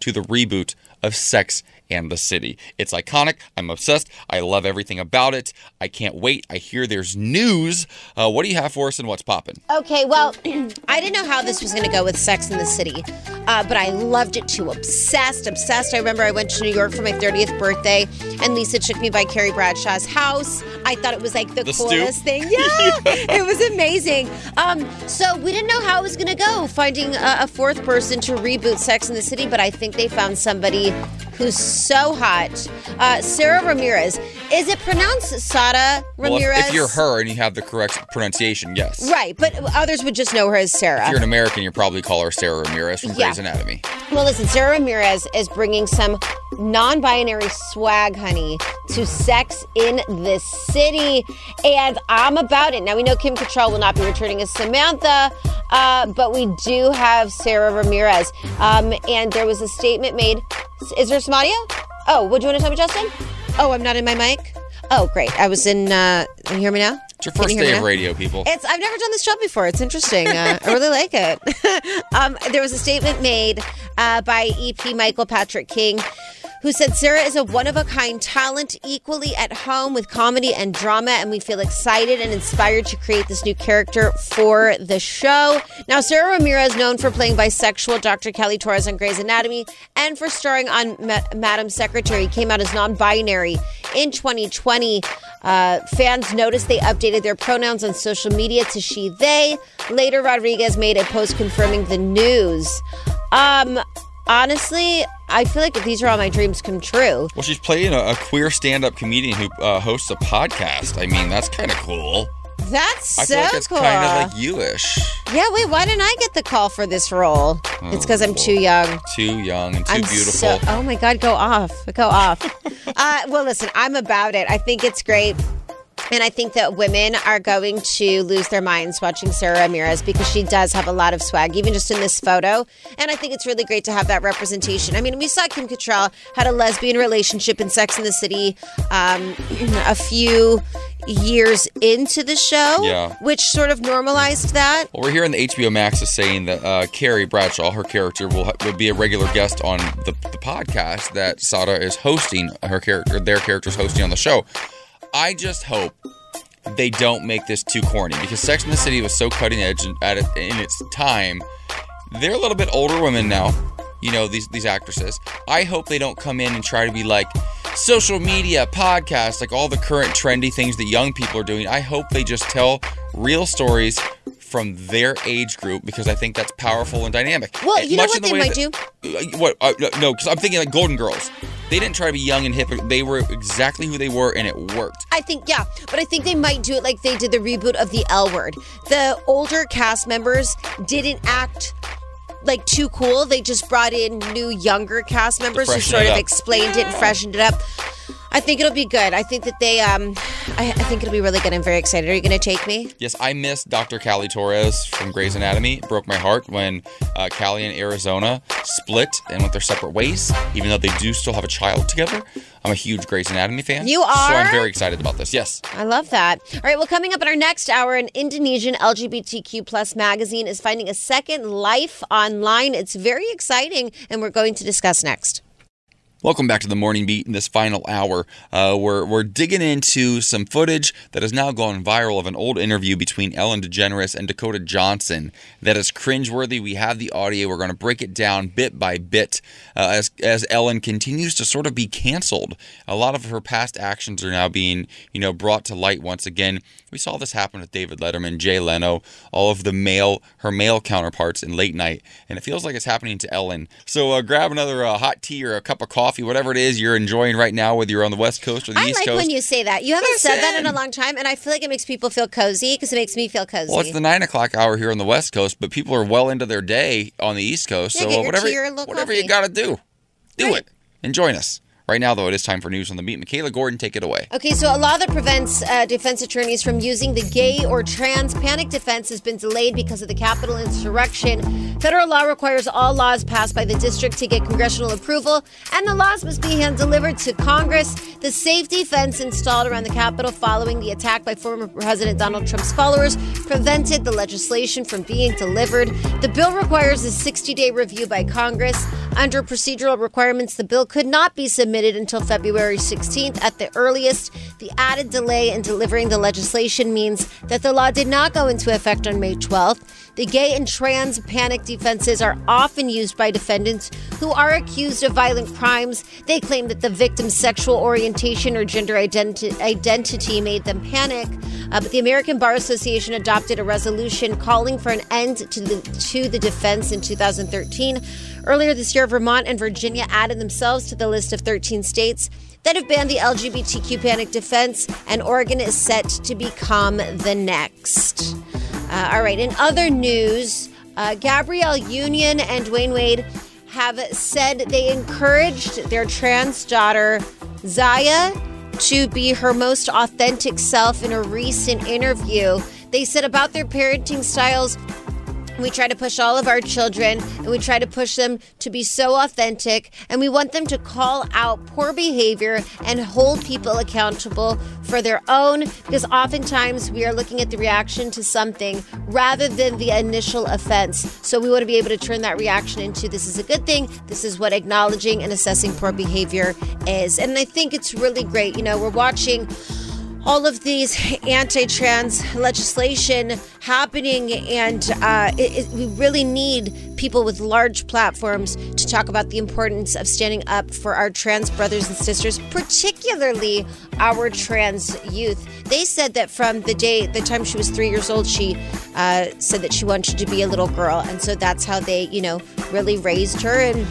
to the reboot of Sex and the City. It's iconic. I'm obsessed. I love everything about it. I can't wait. I hear there's news. Uh, what do you have for us and what's popping? Okay, well, I didn't know how this was going to go with Sex in the City, uh, but I loved it too. Obsessed, obsessed. I remember I went to New York for my 30th birthday, and Lisa took me by Carrie Bradshaw's house. I thought it was like the, The stoop? coolest thing. Yeah, it was amazing. Um, so we didn't know how it was going to go, finding a, a fourth person to reboot Sex in the City, but I think they found somebody who's so hot. Uh, Sara Ramirez. Is it pronounced Sada Ramirez? Well, if, if you're her and you have the correct pronunciation, yes. Right, but others would just know her as Sara. If you're an American, you probably call her Sara Ramirez from Yeah. Grey's Anatomy. Well, listen, Sara Ramirez is bringing some non binary swag, honey, to Sex in the City. And I'm about it. Now, we know Kim Cattrall will not be returning as Samantha, uh, but we do have Sara Ramirez. Um, and there was a statement made. Is there some audio? Oh, what do you want to tell me, Justin? Oh, I'm not in my mic? Oh, great. I was in. Uh, can you hear me now? It's your first you day of radio, people. It's I've never done this job before. It's interesting. Uh, I really like it. um, there was a statement made uh, by EP Michael Patrick King. Who said Sara is a one of a kind talent, equally at home with comedy and drama, and we feel excited and inspired to create this new character for the show. Now, Sara Ramirez, known for playing bisexual Dr. Callie Torres on Grey's Anatomy and for starring on Ma- Madam Secretary, came out as non binary in 2020. Uh, fans noticed they updated their pronouns on social media to she, they. Later, Rodriguez made a post confirming the news. Um, honestly, I feel like these are all my dreams come true. Well, she's playing a, a queer stand-up comedian who uh, hosts a podcast. I mean, that's kind of cool. That's I so feel like it's cool. kind of like you-ish. yeah, wait, why didn't I get the call for this role? it's because I'm too young. Too young and too I'm beautiful. so. Oh my God, go off, go off. uh, well, listen, I'm about it. I think it's great. And I think that women are going to lose their minds watching Sara Ramirez because she does have a lot of swag, even just in this photo. And I think it's really great to have that representation. I mean, we saw Kim Cattrall had a lesbian relationship in Sex in the City um, a few years into the show, Yeah. which sort of normalized that. Well, we're hearing the HBO Max is saying that uh, Carrie Bradshaw, her character, will ha- will be a regular guest on the, the podcast that Sada is hosting. Her character, their character's hosting on the show. I just hope they don't make this too corny because Sex and the City was so cutting edge at in its time. They're a little bit older women now, you know these these actresses. I hope they don't come in and try to be like social media, podcast, like all the current trendy things that young people are doing. I hope they just tell real stories from their age group because I think that's powerful and dynamic. Well, And you know what the they way might that- do? uh, What? Uh, no, because I'm thinking like Golden Girls. They didn't try to be young and hip. They were exactly who they were, and it worked. I think, yeah, but I think they might do it like they did the reboot of the L Word. The older cast members didn't act like too cool. They just brought in new, younger cast members who sort of up. explained it and freshened it up. I think it'll be good. I think that they, um, I, I think it'll be really good. I'm very excited. Are you going to take me? Yes, I miss Dr. Callie Torres from Grey's Anatomy. It broke my heart when uh, Callie and Arizona split and went their separate ways, even though they do still have a child together. I'm a huge Grey's Anatomy fan. You are? So I'm very excited about this. Yes. I love that. All right, well, coming up in our next hour, an Indonesian LGBTQ plus magazine is finding a second life online. It's very exciting, and we're going to discuss next. Welcome back to the Morning Beat in this final hour. Uh, we're, we're digging into some footage that has now gone viral of an old interview between Ellen DeGeneres and Dakota Johnson that is cringeworthy. We have the audio. We're going to break it down bit by bit uh, as, as Ellen continues to sort of be canceled. A lot of her past actions are now being, you know, brought to light once again. We saw this happen with David Letterman, Jay Leno, all of the male, her male counterparts in late night, and it feels like it's happening to Ellen. So uh, grab another uh, hot tea or a cup of coffee coffee, whatever it is you're enjoying right now, whether you're on the West Coast or the I East like Coast. when you say that. You haven't said that in a long time, and I feel like it makes people feel cozy because it makes me feel cozy. well, it's the nine o'clock hour here on the West Coast, but people are well into their day on the East Coast. Yeah, so get your whatever, tea or a little whatever coffee. you got to do, do it and join us. Right now, though, it is time for news on the beat. Mikalah Gordon, take it away. Okay, so a law that prevents uh, defense attorneys from using the gay or trans panic defense has been delayed because of the Capitol insurrection. Federal law requires all laws passed by the district to get congressional approval, and the laws must be hand delivered to Congress. The safety fence installed around the Capitol following the attack by former President Donald Trump's followers prevented the legislation from being delivered. The bill requires a 60 day review by Congress. Under procedural requirements, the bill could not be submitted until February 16th at the earliest. The added delay in delivering the legislation means that the law did not go into effect on May 12th. The gay and trans panic defenses are often used by defendants who are accused of violent crimes. They claim that the victim's sexual orientation or gender identi- identity made them panic. Uh, but the American Bar Association adopted a resolution calling for an end to the to the defense in 2013. Earlier this year, Vermont and Virginia added themselves to the list of 13 states that have banned the LGBTQ panic defense, and Oregon is set to become the next. Uh, all right, in other news, uh, Gabrielle Union and Dwyane Wade have said they encouraged their trans daughter, Zaya, to be her most authentic self in a recent interview. They said about their parenting styles, we try to push all of our children and we try to push them to be so authentic and we want them to call out poor behavior and hold people accountable for their own because oftentimes we are looking at the reaction to something rather than the initial offense. So we want to be able to turn that reaction into this is a good thing. This is what acknowledging and assessing poor behavior is. And I think it's really great. You know, we're watching all of these anti-trans legislation happening and uh, it, it, we really need people with large platforms to talk about the importance of standing up for our trans brothers and sisters particularly our trans youth. They said that from the day the time she was three years old she uh, said that she wanted to be a little girl. And so that's how they you know really raised her and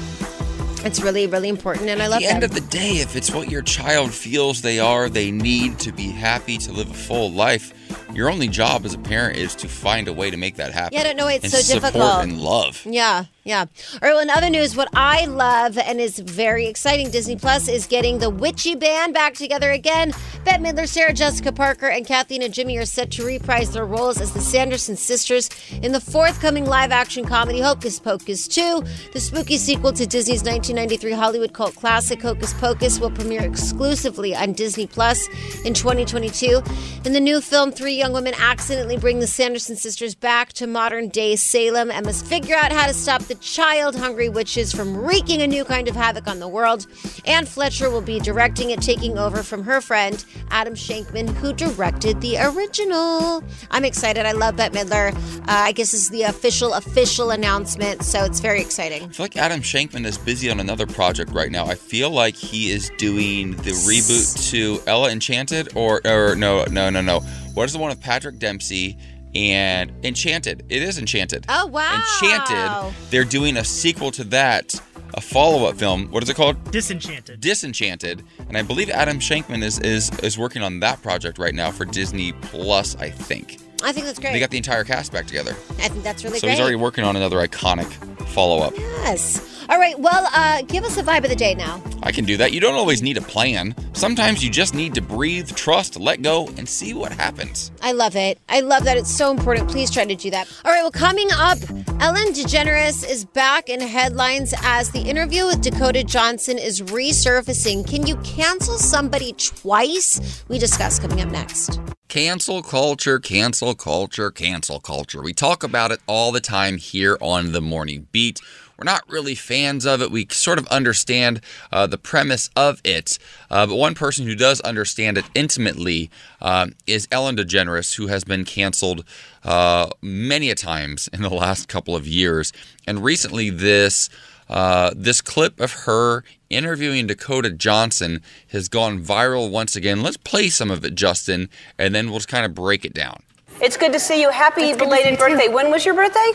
it's really really important and i love At the end that of the day, if it's what your child feels they are, they need to be happy to live a full life. Your only job as a parent is to find a way to make that happen. Yeah, I don't know, why it's so support difficult. and love. Yeah, yeah. All right, well, in other news, what I love and is very exciting, Disney Plus is getting the Witchy Band back together again. Bette Midler, Sarah Jessica Parker, and Kathy Najimy are set to reprise their roles as the Sanderson sisters in the forthcoming live action comedy Hocus Pocus 2. The spooky sequel to Disney's 1993 Hollywood cult classic Hocus Pocus will premiere exclusively on Disney Plus in 2022. In the new film, three young women accidentally bring the Sanderson sisters back to modern day Salem and must figure out how to stop the child hungry witches from wreaking a new kind of havoc on the world. Anne Fletcher will be directing it, taking over from her friend Adam Shankman, who directed the original. I'm excited. I love Bette Midler. Uh, I guess this is the official, official announcement, so it's very exciting. I feel like Adam Shankman is busy on another project right now. I feel like he is doing the reboot to Ella Enchanted, or or no, no, no, no. What is the one with Patrick Dempsey and Enchanted? It is Enchanted. Oh, wow. Enchanted. They're doing a sequel to that, a follow-up film. What is it called? Disenchanted. Disenchanted, and I believe Adam Shankman is is is working on that project right now for Disney Plus. I think I think that's great. they got the entire cast back together, I think that's really so great. So he's already working on another iconic follow-up. Yes. All right. Well, uh, give us a vibe of the day now. I can do that. You don't always need a plan. Sometimes you just need to breathe, trust, let go, and see what happens. I love it. I love that. It's so important. Please try to do that. All right. Well, coming up, Ellen DeGeneres is back in headlines as the interview with Dakota Johnson is resurfacing. Can you cancel somebody twice? We discuss coming up next. Cancel culture, cancel culture, cancel culture. We talk about it all the time here on the Morning Beat. we're not really fans of it. We sort of understand uh, the premise of it, uh, but one person who does understand it intimately um, is Ellen DeGeneres, who has been canceled uh, many a times in the last couple of years, and recently this. Uh, this clip of her interviewing Dakota Johnson has gone viral once again. Let's play some of it, Justin, and then we'll just kind of break it down. It's good to see you. Happy It's belated see you, too. birthday. When was your birthday?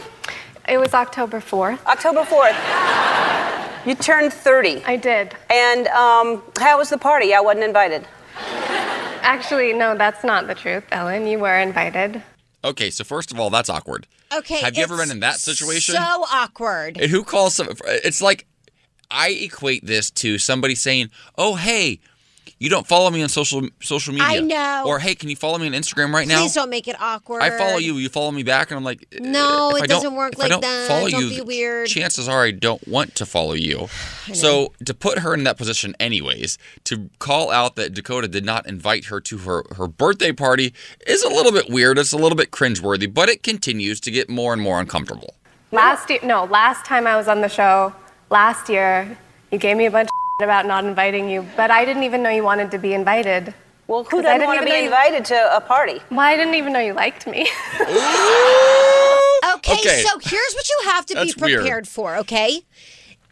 It was October 4th. October 4th. You turned 30. I did. And um, how was the party? I wasn't invited. Actually, no, that's not the truth, Ellen. You were invited. Okay, so first of all, that's awkward. Okay. Have you ever been in that situation? So awkward. And who calls some? It's like I equate this to somebody saying, "Oh, hey, you don't follow me on social social media." I know. Or hey, can you follow me on Instagram right now? Please don't make it awkward. I follow you. You follow me back, and I'm like, uh, No, if it I don't- doesn't work if like I don't that. Follow Don't you, be weird. Chances are I don't want to follow you. So to put her in that position, anyways, to call out that Dakota did not invite her to her her birthday party is a little bit weird. It's a little bit cringeworthy, but it continues to get more and more uncomfortable. Last year, no, last time I was on the show, last year, you gave me a bunch of about not inviting you, but I didn't even know you wanted to be invited. Well, who 'Cause I doesn't want to be know you- invited to a party? Well, I didn't even know you liked me. Okay, Okay. so here's what you have to That's be weird. prepared for, okay?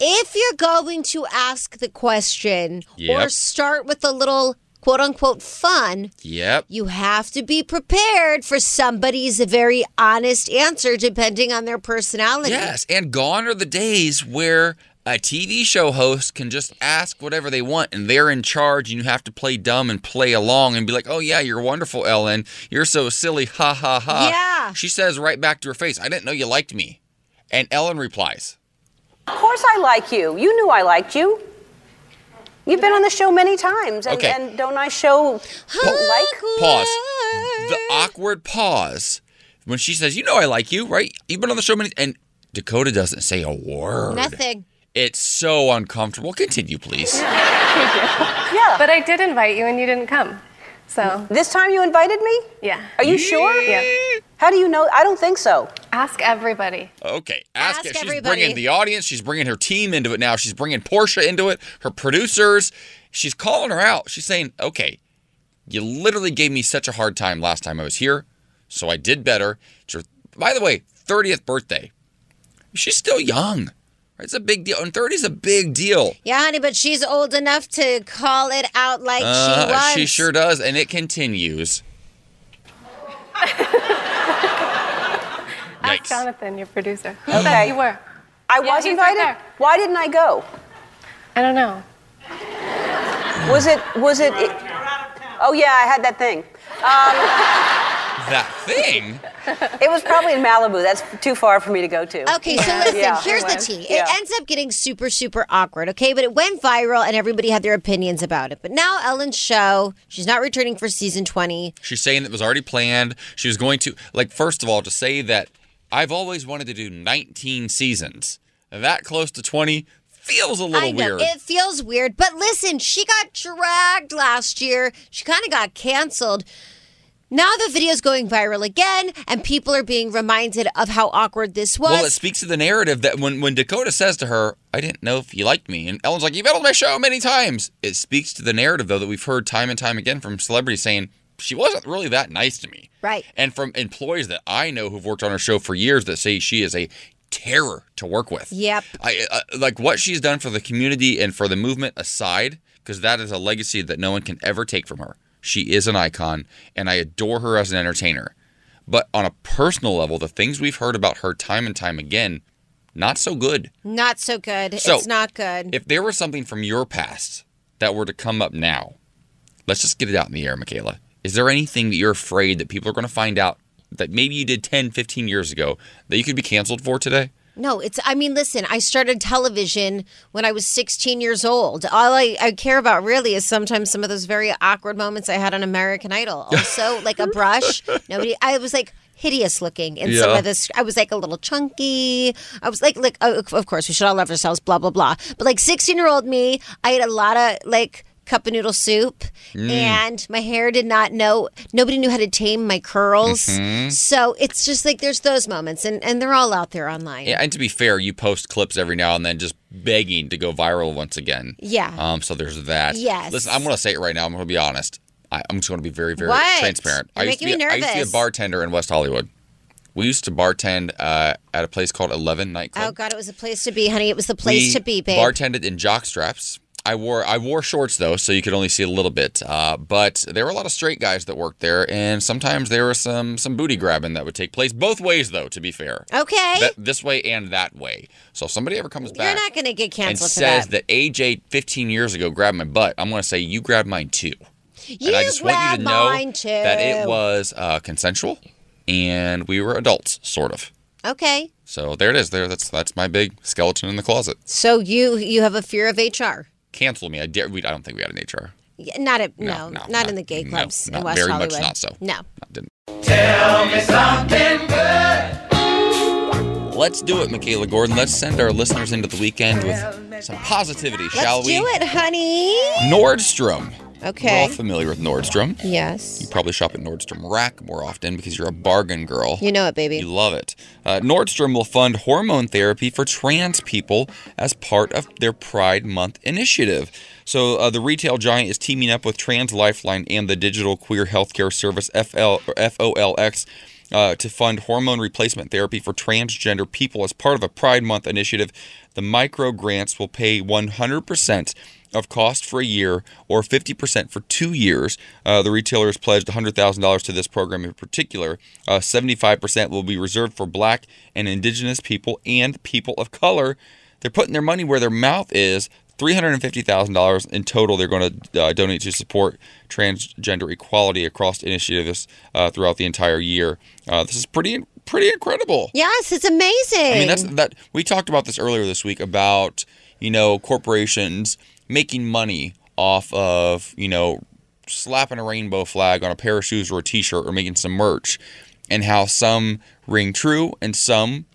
If you're going to ask the question or start with a little quote unquote fun, Yep. you have to be prepared for somebody's very honest answer depending on their personality. Yes, and gone are the days where a TV show host can just ask whatever they want and they're in charge and you have to play dumb and play along and be like, oh, yeah, you're wonderful, Ellen. You're so silly. Ha ha ha. Yeah. She says right back to her face, I didn't know you liked me. And Ellen replies, Of course I like you. You knew I liked you. You've been on the show many times, and, Okay. and don't I show like? pause. The awkward pause when she says, you know I like you, right? You've been on the show many And Dakota doesn't say a word. Nothing. It's so uncomfortable. Continue, please. Yeah. but I did invite you and you didn't come. So, This time you invited me? yeah. Are you sure? Yeah. How do you know? I don't think so. Ask everybody. Okay, ask, Ask it. She's everybody. bringing the audience. She's bringing her team into it now. She's bringing Portia into it. Her producers. She's calling her out. She's saying, "Okay, you literally gave me such a hard time last time I was here, so I did better." It's her, by the way, thirtieth birthday. She's still young. Right? It's a big deal, and thirty is a big deal. Yeah, honey, but she's old enough to call it out like Uh, she was. she sure does, and it continues. Ask Yikes. Jonathan, your producer. Who Okay. you were? I Yeah, was he's right invited. Why didn't I go? I don't know. Was it? Was it? it oh yeah, I had that thing. Um, That thing. it was probably in Malibu. That's too far for me to go to. Okay, so listen, Yeah, here's the tea. Yeah. It ends up getting super, super awkward, okay? But it went viral and everybody had their opinions about it. But now Ellen's show, she's not returning for season 20. She's saying that it was already planned. She was going to, like, first of all, to say that I've always wanted to do 19 seasons. That close to 20 feels a little I know, weird. it feels weird. But listen, she got dragged last year. She kind of got canceled. Now the video's going viral again, and people are being reminded of how awkward this was. well, it speaks to the narrative that when, when Dakota says to her, I didn't know if you liked me, and Ellen's like, You've been on my show many times. It speaks to the narrative, though, that we've heard time and time again from celebrities saying, She wasn't really that nice to me. right. And from employees that I know who've worked on her show for years that say she is a terror to work with. Yep. I uh, like what she's done for the community and for the movement aside, because that is a legacy that no one can ever take from her. She is an icon, and I adore her as an entertainer. But on a personal level, the things we've heard about her time and time again, not so good. Not so good. So, it's not good. If there was something from your past that were to come up now, let's just get it out in the air, Mikalah. Is there anything that you're afraid that people are going to find out that maybe you did 10, 15 years ago that you could be canceled for today? No, it's, I mean, listen, I started television when I was 16 years old. All I, I care about really is sometimes some of those very awkward moments I had on American Idol. Also, like a brush. Nobody, I was like, hideous looking in some of this. I was like a little chunky. I was like, like, uh, of course, we should all love ourselves, blah, blah, blah. But like 16 year old me, I had a lot of like cup of noodle soup, Mm. and my hair did not know. Nobody knew how to tame my curls. Mhm. So it's just like there's those moments, and and they're all out there online. Yeah, and to be fair, you post clips every now and then just begging to go viral once again. Yeah. Um, so there's that. Yes. Listen, I'm going to say it right now. I'm going to be honest. I, I'm just going to be very, very What? transparent. You're I used, to be, me I used to be a bartender in West Hollywood. We used to bartend uh, at a place called Eleven Nightclub. Oh God, it was a place to be, honey. It was the place we to be, babe. bartended in jock straps. I wore I wore shorts though, so you could only see a little bit. Uh, but there were a lot of straight guys that worked there, and sometimes there was some some booty grabbing that would take place both ways, though. To be fair, Okay. That- this way and that way. So if somebody ever comes You're back not going to get and canceled for says that. that. AJ 15 years ago grabbed my butt, I'm going to say you grabbed mine too. You and I just want you grabbed to know mine too. that it was uh, consensual, and we were adults, sort of. Okay. So there it is. There, that's that's my big skeleton in the closet. So you you have a fear of HR? Cancel me. I dare. We, I don't think we had an HR. Yeah, Not at no, no, not, in the gay clubs no, in West very much not so. No. I didn't. Tell me something good. Let's do it, Mikalah Gordon. Let's send our listeners into the weekend with some positivity, shall we? Let's we? do it, honey. Nordstrom. Okay. We're all familiar with Nordstrom. Yes. You probably shop at Nordstrom Rack more often because you're a bargain girl. You know it, baby. You love it. Uh, Nordstrom will fund hormone therapy for trans people as part of their Pride Month initiative. So uh, the retail giant is teaming up with Trans Lifeline and the digital queer healthcare service FL or FOLX. Uh, to fund hormone replacement therapy for transgender people as part of a Pride Month initiative, the micro grants will pay 100% of cost for a year or 50% for two years. Uh, the retailer has pledged $100,000 to this program in particular. Uh, 75% will be reserved for black and indigenous people and people of color. They're putting their money where their mouth is. $350,000 in total they're going to uh, donate to support transgender equality across initiatives uh, throughout the entire year. Uh, this is pretty pretty incredible. Yes, it's amazing. I mean, that's that. We talked about this earlier this week about you know corporations making money off of you know slapping a rainbow flag on a pair of shoes or a T-shirt or making some merch, and how some ring true and some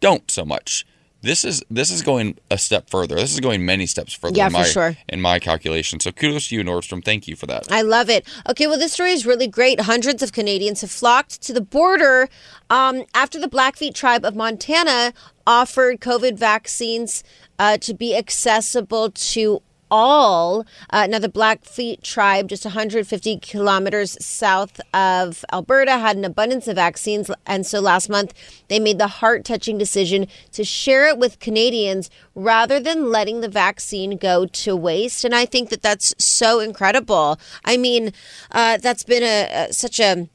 don't so much. This is this is going a step further. This is going many steps further. Yeah, in for my, sure. In my calculation, so kudos to you, Nordstrom. Thank you for that. I love it. Okay, well, this story is really great. Hundreds of Canadians have flocked to the border um, after the Blackfeet tribe of Montana offered COVID vaccines uh, to be accessible to all. Uh, now, the Blackfeet tribe, just 150 kilometers south of Alberta, had an abundance of vaccines. And so last month, they made the heart touching decision to share it with Canadians rather than letting the vaccine go to waste. And I think that that's so incredible. I mean, uh, that's been a, a such a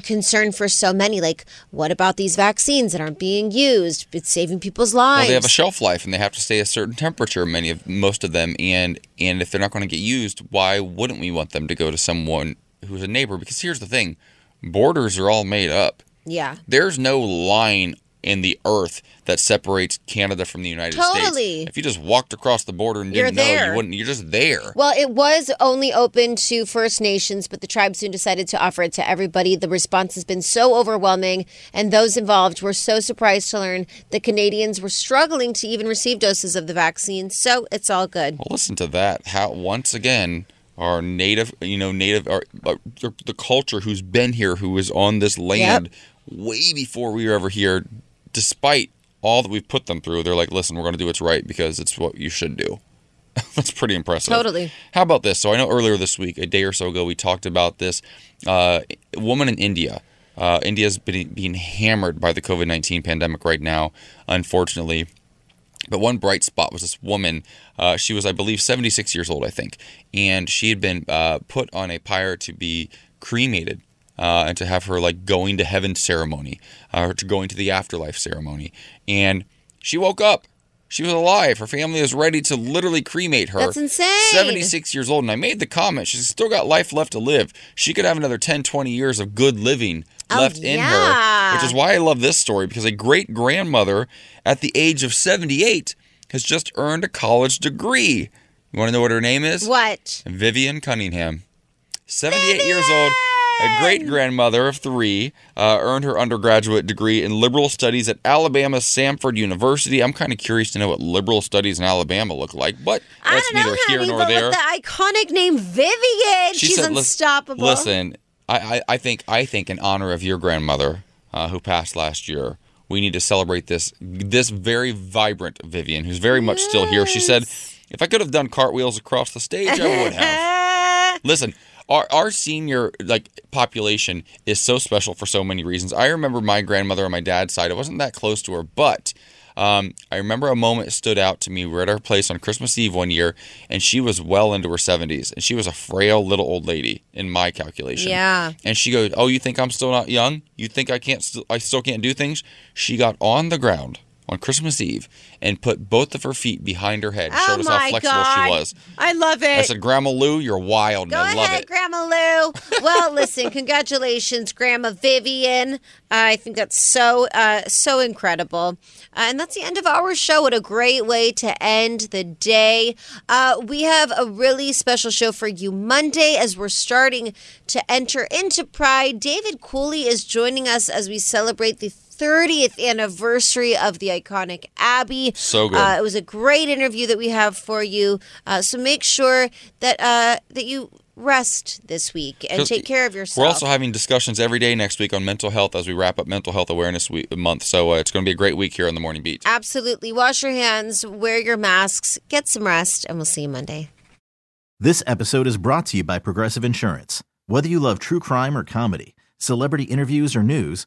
concern for so many like what about these vaccines that aren't being used it's saving people's lives Well, they have a shelf life and they have to stay a certain temperature. Many of most of them, and and if they're not going to get used, why wouldn't we want them to go to someone who's a neighbor? Because here's the thing: borders are all made up. yeah There's no line in the earth that separates Canada from the United Totally. States. If you just walked across the border and You're didn't know, you wouldn't. You're just there. Well, it was only open to First Nations, but the tribe soon decided to offer it to everybody. The response has been so overwhelming, and those involved were so surprised to learn that Canadians were struggling to even receive doses of the vaccine. So it's all good. Well, listen to that. How once again our native, you know, native, our, uh, the the culture who's been here, who was on this land way before we were ever here, despite all that we've put them through, they're like, listen, we're going to do what's right because it's what you should do. That's pretty impressive. Totally. How about this? So I know earlier this week, a day or so ago, we talked about this uh, woman in India. Uh, India's been being hammered by the COVID nineteen pandemic right now, unfortunately. But one bright spot was this woman. Uh, she was, I believe, 76 years old, I think, and she had been uh, put on a pyre to be cremated uh, and to have her like going to heaven ceremony, uh, or to going to the afterlife ceremony. And she woke up. She was alive. Her family was ready to literally cremate her. That's insane. 76 years old. And I made the comment she's still got life left to live. She could have another 10, 20 years of good living Oh, left in her, which is why I love this story because a great grandmother at the age of 78 has just earned a college degree. You want to know what her name is? What? Vivian Cunningham. 78 years old. A great grandmother of three uh, earned her undergraduate degree in liberal studies at Alabama Samford University. I'm kind of curious to know what liberal studies in Alabama look like, but I that's neither here Honey, nor there. the iconic name Vivian, She she's said, "Lis- unstoppable. Listen, I, I, I think I think in honor of your grandmother uh, who passed last year, we need to celebrate this this very vibrant Vivian, who's very much still here. She said, "If I could have done cartwheels across the stage, I would have." Listen, our our senior like population is so special for so many reasons. I remember my grandmother on my dad's side. I wasn't that close to her, but um, I remember a moment stood out to me. We were at our place on Christmas Eve one year, and she was well into her 70s, and she was a frail little old lady in my calculation. Yeah. And she goes, "Oh, you think I'm still not young? You think I can't? St- I still can't do things?" She got on the ground on Christmas Eve and put both of her feet behind her head, Oh showed us how flexible God. she was. I love it. I said, "Grandma Lou, you're wild, Go I love ahead, it." Grandma Lou. Well, listen, congratulations, Grandma Vivian. Uh, I think that's so uh, so incredible. Uh, and that's the end of our show. What a great way to end the day. Uh, we have a really special show for you Monday as we're starting to enter into Pride. David Cooley is joining us as we celebrate the 30th anniversary of the iconic Abbey. So good. Uh, it was a great interview that we have for you. Uh, so make sure that uh, that you rest this week and take care of yourself. We're also having discussions every day next week on mental health as we wrap up Mental Health Awareness week, Month. So uh, it's going to be a great week here on the Morning Beat. Absolutely. Wash your hands, wear your masks, get some rest, and we'll see you Monday. This episode is brought to you by Progressive Insurance. Whether you love true crime or comedy, celebrity interviews or news,